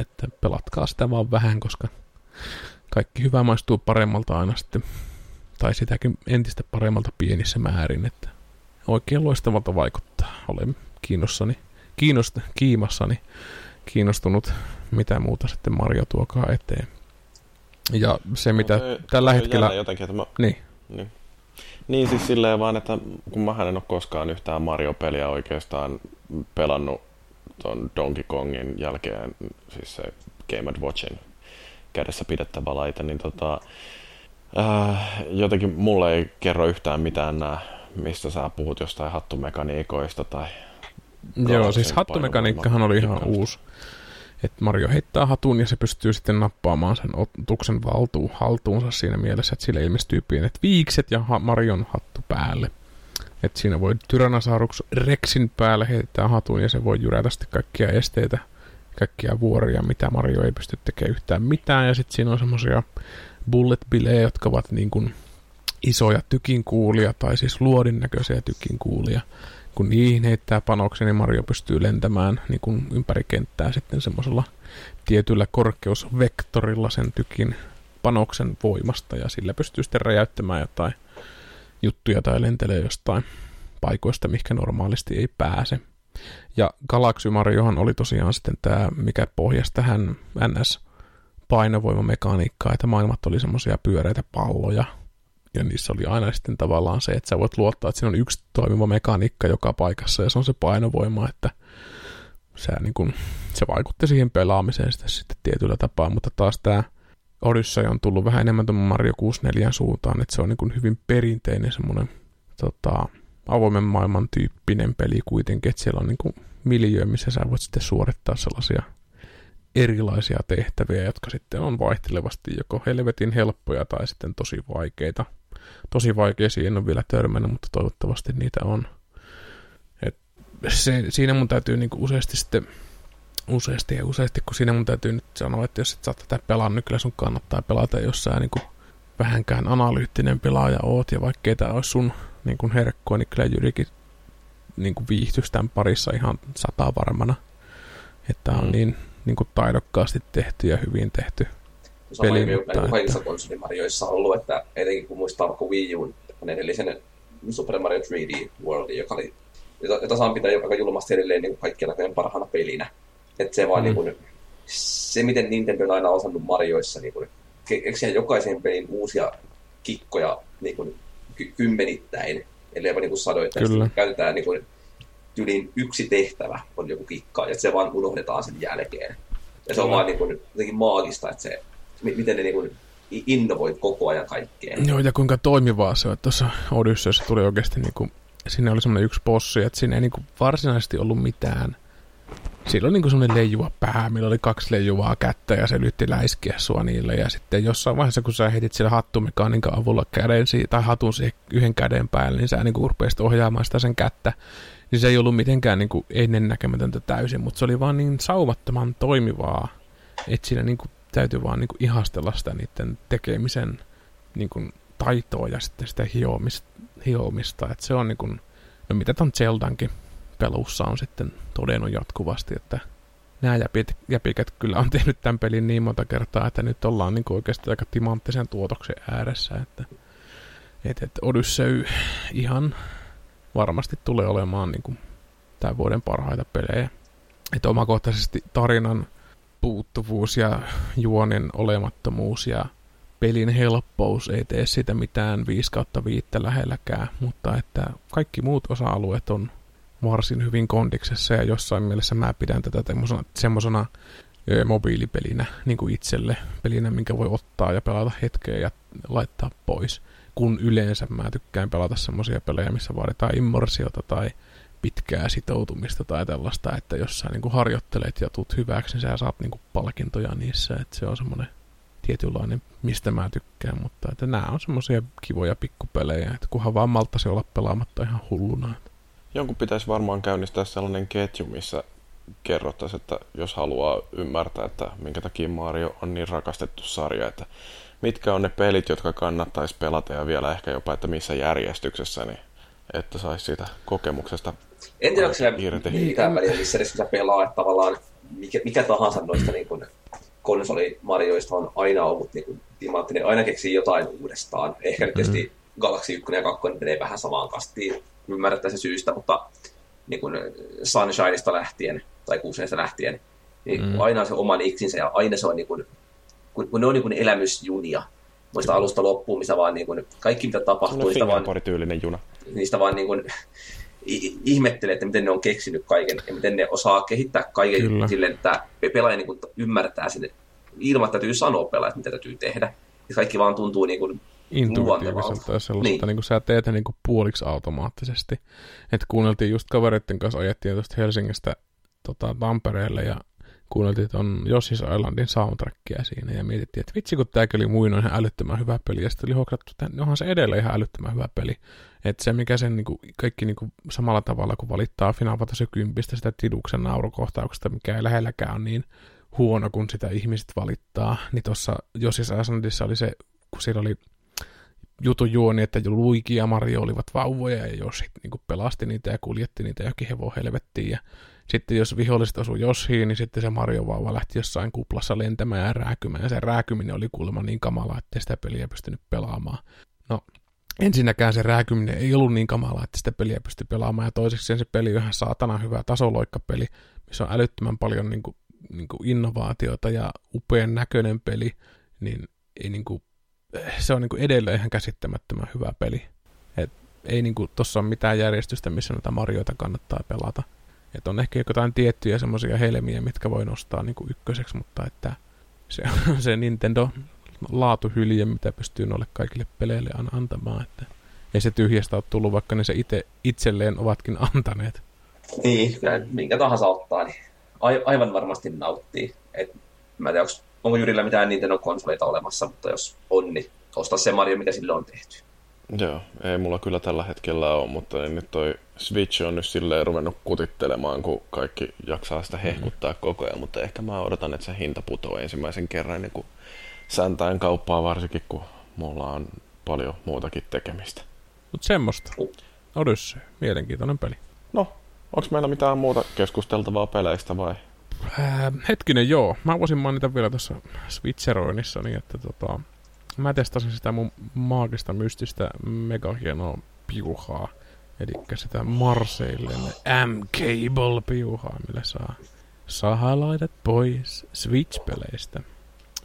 että pelatkaa sitä vaan vähän, koska kaikki hyvä maistuu paremmalta aina sitten, tai sitäkin entistä paremmalta pienissä määrin, että oikein loistavalta vaikuttaa. Olen kiinnossani, kiinnost, kiimassani kiinnostunut, mitä muuta sitten Mario tuokaa eteen. Ja se, mitä no, se, tällä se hetkellä... Jotenkin, että mä... Niin. niin. Niin siis silleen vaan, että kun mä en ole koskaan yhtään Mario-peliä oikeastaan pelannut ton Donkey Kongin jälkeen, siis se Game Watchin kädessä pidettävä laite, niin tota, äh, jotenkin mulle ei kerro yhtään mitään nää, mistä sä puhut jostain hattumekaniikoista tai... Joo, siis hattumekaniikkahan oli ihan uusi että Mario heittää hatun ja se pystyy sitten nappaamaan sen otuksen valtuun, haltuunsa siinä mielessä, että sille ilmestyy pienet viikset ja ha- Marion hattu päälle. Että siinä voi Tyrannosaurus Rexin päälle heittää hatun ja se voi jyrätä sitten kaikkia esteitä, kaikkia vuoria, mitä Mario ei pysty tekemään yhtään mitään. Ja sitten siinä on semmoisia bullet bilejä, jotka ovat niin kuin isoja tykinkuulia tai siis luodin näköisiä tykinkuulia kun niihin heittää panoksen, niin Mario pystyy lentämään niin kuin ympäri kenttää sitten semmoisella tietyllä korkeusvektorilla sen tykin panoksen voimasta, ja sillä pystyy sitten räjäyttämään jotain juttuja tai lentelee jostain paikoista, mikä normaalisti ei pääse. Ja Galaxy Mariohan oli tosiaan sitten tämä, mikä pohjasi tähän NS painovoimamekaniikkaa, että maailmat oli semmoisia pyöreitä palloja, ja niissä oli aina sitten tavallaan se, että sä voit luottaa, että siinä on yksi toimiva mekaniikka joka paikassa ja se on se painovoima, että sä, niin kun, se vaikutti siihen pelaamiseen sitten, sitten tietyllä tapaa, mutta taas tämä Odyssey on tullut vähän enemmän tuon Mario 64 suuntaan, että se on niin kuin hyvin perinteinen semmoinen tota, avoimen maailman tyyppinen peli kuitenkin, että siellä on niin kuin miljö, missä sä voit sitten suorittaa sellaisia erilaisia tehtäviä, jotka sitten on vaihtelevasti joko helvetin helppoja tai sitten tosi vaikeita. Tosi vaikeisiin en ole vielä törmännyt, mutta toivottavasti niitä on. Et se, siinä mun täytyy niinku useasti sitten useasti ja useasti, kun siinä mun täytyy nyt sanoa, että jos et sä tätä pelannut, niin kyllä sun kannattaa pelata, jos sä niin kuin vähänkään analyyttinen pelaaja oot, ja vaikkei tämä olisi sun niin kuin herkkua, niin kyllä Jyrikin niin kuin viihtyisi tämän parissa ihan sata varmana. Että on mm. niin, niin kuin taidokkaasti tehty ja hyvin tehty Sama peli. Sama mutta, että... kaikissa konsolimarjoissa on ollut, että etenkin kun muistaa vaikka Wii U, edellisen Super Mario 3D World, joka oli, jota, jota saan pitää aika julmasti edelleen niin kaikkien näköjen parhaana pelinä. Että se vaan mm. niin kuin, se, miten Nintendo on aina osannut Marioissa niin kuin, keksiä jokaisen pelin uusia kikkoja niin kuin, ky- kymmenittäin, ellei jopa niin kuin sadoittain. Kyllä. Käytetään niin kuin, tyylin yksi tehtävä on joku kikka, ja se vaan unohdetaan sen jälkeen. Ja se on vaan niin kuin, jotenkin maagista, että se, miten ne niin kuin, innovoit koko ajan kaikkeen. Joo, ja kuinka toimivaa se on. Tuossa Odysseassa tuli oikeasti, niin kuin, siinä oli semmoinen yksi bossi, että siinä ei niin kuin, varsinaisesti ollut mitään – sillä oli niinku semmoinen leijuva pää, millä oli kaksi leijuvaa kättä ja se yritti läiskiä sua niille. Ja sitten jossain vaiheessa, kun sä heitit sillä hattumekaniikan avulla käden tai hatun siihen yhden käden päälle, niin sä niinku rupesit ohjaamaan sitä sen kättä. Niin se ei ollut mitenkään niinku ennennäkemätöntä täysin, mutta se oli vaan niin saumattoman toimivaa, että siinä niinku täytyy vaan niinku ihastella sitä niiden tekemisen niinku taitoa ja sitten sitä hiomista. hiomista. Että se on niinku, no mitä ton Zeldankin pelussa on sitten todennut jatkuvasti, että nämä jäpit, jäpikät kyllä on tehnyt tämän pelin niin monta kertaa, että nyt ollaan niin oikeasti aika timanttisen tuotoksen ääressä, että et, et Odyssey ihan varmasti tulee olemaan niin kuin tämän vuoden parhaita pelejä. Että omakohtaisesti tarinan puuttuvuus ja juonen olemattomuus ja pelin helppous ei tee sitä mitään 5 kautta 5 lähelläkään, mutta että kaikki muut osa-alueet on varsin hyvin kondiksessa ja jossain mielessä mä pidän tätä semmoisena mobiilipelinä niin kuin itselle, pelinä, minkä voi ottaa ja pelata hetkeä ja laittaa pois. Kun yleensä mä tykkään pelata semmoisia pelejä, missä vaaditaan immersiota tai pitkää sitoutumista tai tällaista, että jos sä niin kuin harjoittelet ja tuut hyväksi, niin sä saat niin kuin palkintoja niissä, että se on semmoinen tietynlainen, mistä mä tykkään, mutta että nämä on semmoisia kivoja pikkupelejä, että kunhan vaan malttasi olla pelaamatta ihan hulluna. Että Jonkun pitäisi varmaan käynnistää sellainen ketju, missä kerrottaisiin, että jos haluaa ymmärtää, että minkä takia Mario on niin rakastettu sarja, että mitkä on ne pelit, jotka kannattaisi pelata ja vielä ehkä jopa, että missä järjestyksessä, niin että saisi siitä kokemuksesta En tiedä, onko siellä mitään väliä, missä edes sä pelaa, että tavallaan mikä, mikä tahansa noista niin kuin, konsolimarjoista on aina ollut niin kuin, timanttinen, aina keksii jotain uudestaan. Ehkä nyt tietysti mm-hmm. Galaxy 1 ja 2 menee vähän samaan kastiin, ymmärrettäisi syystä, mutta niin kuin Sunshineista lähtien tai kuuseista lähtien, niin mm. aina on se oma iksinsä ja aina se on niin kuin, kun, kun ne on niin kuin elämysjunia, muista alusta loppuun, missä vaan niin kuin, kaikki mitä tapahtuu, niistä vaan, juna. niistä vaan niin kuin, ihmettelee, että miten ne on keksinyt kaiken ja miten ne osaa kehittää kaiken Kyllä. silleen, että pelaaja niin kuin ymmärtää sinne, ilman, että täytyy sanoa pelaajat, mitä täytyy tehdä. Ja kaikki vaan tuntuu niin kuin intuitiiviselta ja sellaista, niin. niin kuin sä teet niin kuin puoliksi automaattisesti. Että kuunneltiin just kavereiden kanssa, ajettiin tuosta Helsingistä tota, Tampereelle ja kuunneltiin on Jossis Islandin soundtrackia siinä ja mietittiin, että vitsi kun tämäkin oli muinoin ihan älyttömän hyvä peli ja sitten oli hokrattu, että onhan se edelleen ihan älyttömän hyvä peli. Että se mikä sen niin kuin, kaikki niin kuin, samalla tavalla kun valittaa Final Fantasy 10 sitä Tiduksen naurukohtauksesta, mikä ei lähelläkään on niin huono kuin sitä ihmiset valittaa, niin tuossa Jossis Islandissa oli se, kun siellä oli jutun juoni, että Luigi ja Mario olivat vauvoja ja jos niin kuin pelasti niitä ja kuljetti niitä johonkin hevo helvettiin ja sitten jos viholliset osui Joshiin, niin sitten se Mario vauva lähti jossain kuplassa lentämään ja rääkymään. Ja se rääkyminen oli kuulemma niin kamala, että sitä peliä pystynyt pelaamaan. No, ensinnäkään se rääkyminen ei ollut niin kamala, että sitä peliä pystyi pelaamaan. Ja toiseksi se peli on ihan saatana hyvä tasoloikkapeli, missä on älyttömän paljon niin kuin, niin kuin innovaatiota ja upean näköinen peli. Niin ei niin kuin se on niin kuin edelleen ihan käsittämättömän hyvä peli. Et ei niin tuossa ole mitään järjestystä, missä noita Marioita kannattaa pelata. Et on ehkä jotain tiettyjä semmoisia helmiä, mitkä voi nostaa niin kuin ykköseksi, mutta että se on se Nintendo laatuhylje, mitä pystyy noille kaikille peleille antamaan. Että ei se tyhjästä ole tullut, vaikka ne se itse, itselleen ovatkin antaneet. Niin, minkä tahansa ottaa, niin aivan varmasti nauttii. Et, mä en tiedä, onko, onko Jyrillä mitään Nintendo-konsoleita olemassa, mutta jos on, niin ostaa se Mario, mitä sille on tehty. Joo, ei mulla kyllä tällä hetkellä ole, mutta niin nyt toi Switch on nyt silleen ruvennut kutittelemaan, kun kaikki jaksaa sitä hehkuttaa koko ajan, mutta ehkä mä odotan, että se hinta putoo ensimmäisen kerran niin kuin säntäen kauppaa varsinkin, kun mulla on paljon muutakin tekemistä. Mutta semmoista. Odyssey, mielenkiintoinen peli. No, onko meillä mitään muuta keskusteltavaa peleistä vai? Äh, hetkinen, joo. Mä voisin mainita vielä tuossa Switcheroinnissa, niin että tota, mä testasin sitä mun maagista mystistä mega hienoa piuhaa. Eli sitä Marseillen M-Cable piuhaa, millä saa sahalaidat pois Switch-peleistä.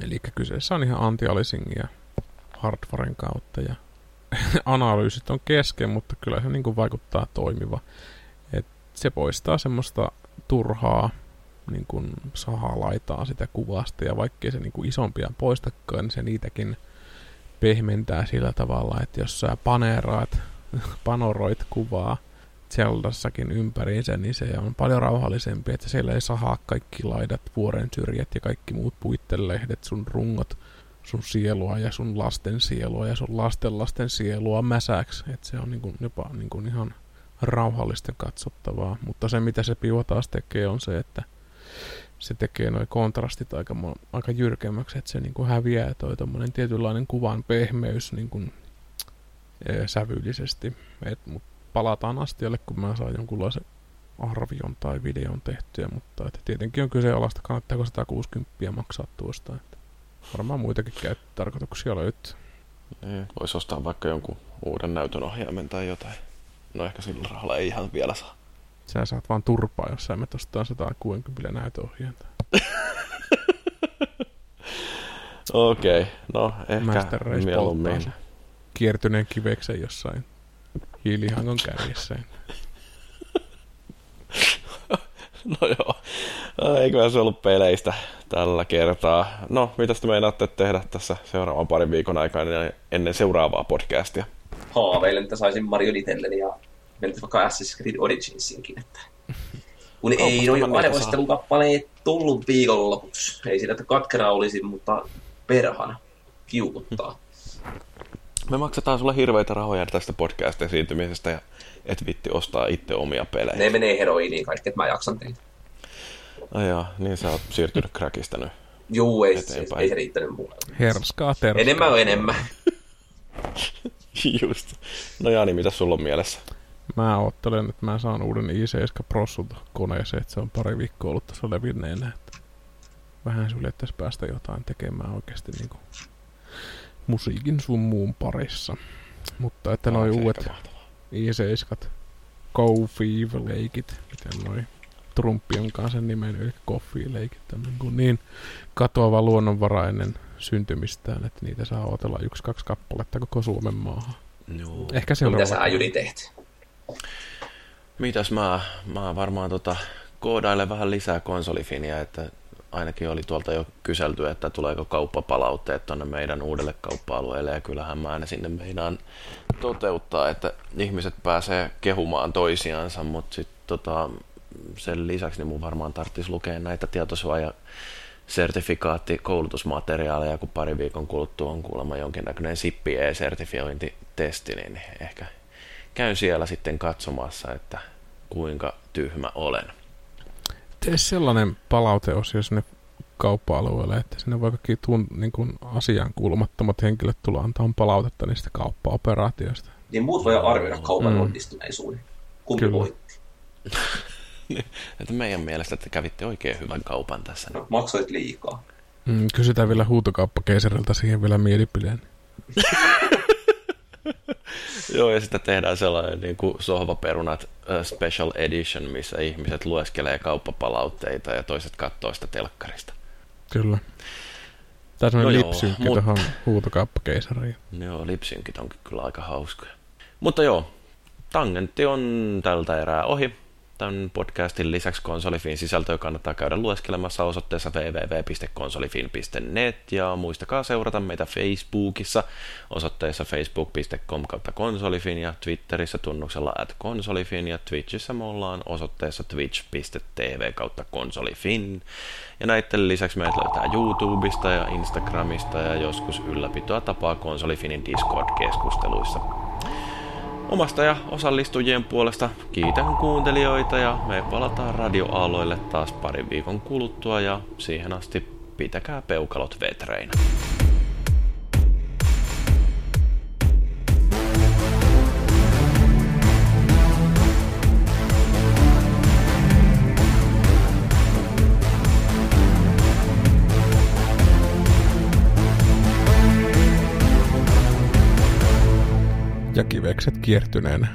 Eli kyseessä on ihan anti-alisingia hardwaren kautta ja analyysit on kesken, mutta kyllä se niin kuin vaikuttaa toimiva. Et se poistaa semmoista turhaa niin kuin sahalaitaa sitä kuvasta ja vaikkei se niin kuin isompia poistakaan, niin se niitäkin pehmentää sillä tavalla, että jos sä paneeraat, panoroit kuvaa Zeldassakin ympäriinsä, niin se on paljon rauhallisempi, että siellä ei sahaa kaikki laidat, vuoren syrjät ja kaikki muut puittelehdet, sun rungot, sun sielua ja sun lasten sielua ja sun lasten lasten sielua mäsäksi. Että se on niin kuin jopa niin kuin ihan rauhallista katsottavaa. Mutta se mitä se pivo taas tekee on se, että se tekee noin kontrastit aika, aika jyrkemmäksi, että se niin kuin häviää toi tommonen tietynlainen kuvan pehmeys niin kuin, e, sävyllisesti. Et, mut palataan astialle, kun mä saan jonkunlaisen arvion tai videon tehtyä, mutta että tietenkin on kyseenalaista, kannattaako 160 maksaa tuosta. Että varmaan muitakin käyttötarkoituksia löytyy. Niin, voisi ostaa vaikka jonkun uuden näytön ohjaimen tai jotain. No ehkä sillä rahalla ei ihan vielä saa. Sä saat vaan turpaa, jos sä menet ostaa 160 näytöohjainta. Okei, okay. no ehkä mieluummin. Kiertyneen kiveksen jossain hiilihangon kärjessä. no joo, eikö se ollut peleistä tällä kertaa. No, mitä te meinaatte tehdä tässä seuraavan parin viikon aikana ennen seuraavaa podcastia? Haaveilen, että saisin Mario itselleni ja mennyt vaikka Assassin's Creed Originsinkin. Että... Kun ei noin arvostelukappaleet tullut viikonlopuksi. Ei siinä, että katkera olisi, mutta perhana kiukuttaa. Me maksetaan sulle hirveitä rahoja tästä podcastin esiintymisestä ja et vitti ostaa itse omia pelejä. Ne menee heroiniin kaikki, että mä jaksan teitä. Ai jaa, niin sä oot siirtynyt crackista nyt. Juu, ei, ei, ei se riittänyt muuta. Herskaa, terskaa. Enemmän on enemmän. Just. No Jani, mitä sulla on mielessä? Mä oottelen, että mä saan uuden i7 Prossulta koneeseen, että se on pari viikkoa ollut tässä levinneenä. Että vähän suljettaisi päästä jotain tekemään oikeasti niin kuin musiikin sun muun parissa. Mutta että noin uudet i7 Go leikit miten noin Trumpi onkaan sen nimen, eli Coffee-leikit, niin, niin katoava luonnonvarainen syntymistään, että niitä saa otella yksi-kaksi kappaletta koko Suomen maahan. Joo. Ehkä se on Mitä sä teet? Mitäs mä, mä varmaan tota, koodailen vähän lisää konsolifinia, että ainakin oli tuolta jo kyselty, että tuleeko kauppapalautteet tuonne meidän uudelle kauppa-alueelle, ja kyllähän mä ne sinne meinaan toteuttaa, että ihmiset pääsee kehumaan toisiansa, mutta sitten tota, sen lisäksi niin mun varmaan tarvitsisi lukea näitä tietosuoja sertifikaatti koulutusmateriaaleja, kun pari viikon kuluttua on kuulemma jonkinnäköinen SIPPI E-sertifiointitesti, niin ehkä käyn siellä sitten katsomassa, että kuinka tyhmä olen. Tee sellainen palauteosio sinne kauppa-alueelle, että sinne voi kaikki tuun, niin kuin asiaan kuulumattomat henkilöt tulla antaa palautetta niistä kauppaoperaatioista. Niin muut voi arvioida kaupan mm. onnistuneisuuden. Kumpi Kyllä. voitti? että meidän mielestä, että kävitte oikein hyvän kaupan tässä. No, maksoit liikaa. Mm, kysytään vielä huutokauppakeisarilta siihen vielä mielipideen. Joo, ja sitten tehdään sellainen niin kuin sohvaperunat special edition, missä ihmiset lueskelee kauppapalautteita ja toiset katsoo sitä telkkarista. Kyllä. Tämä on no lipsynkki mut... tuohon huutokauppakeisariin. Joo, lipsynkit onkin kyllä aika hauskoja. Mutta joo, tangentti on tältä erää ohi. Tämän podcastin lisäksi konsolifin sisältöä kannattaa käydä lueskelemassa osoitteessa www.konsolifin.net ja muistakaa seurata meitä Facebookissa osoitteessa facebook.com kautta konsolifin ja Twitterissä tunnuksella at konsolifin ja Twitchissä me ollaan osoitteessa twitch.tv kautta konsolifin. Ja näiden lisäksi meidät löytää YouTubesta ja Instagramista ja joskus ylläpitoa tapaa konsolifinin Discord-keskusteluissa. Omasta ja osallistujien puolesta kiitän kuuntelijoita ja me palataan radioaaloille taas parin viikon kuluttua ja siihen asti pitäkää peukalot vetreinä. Ja kivekset kiertyneenä.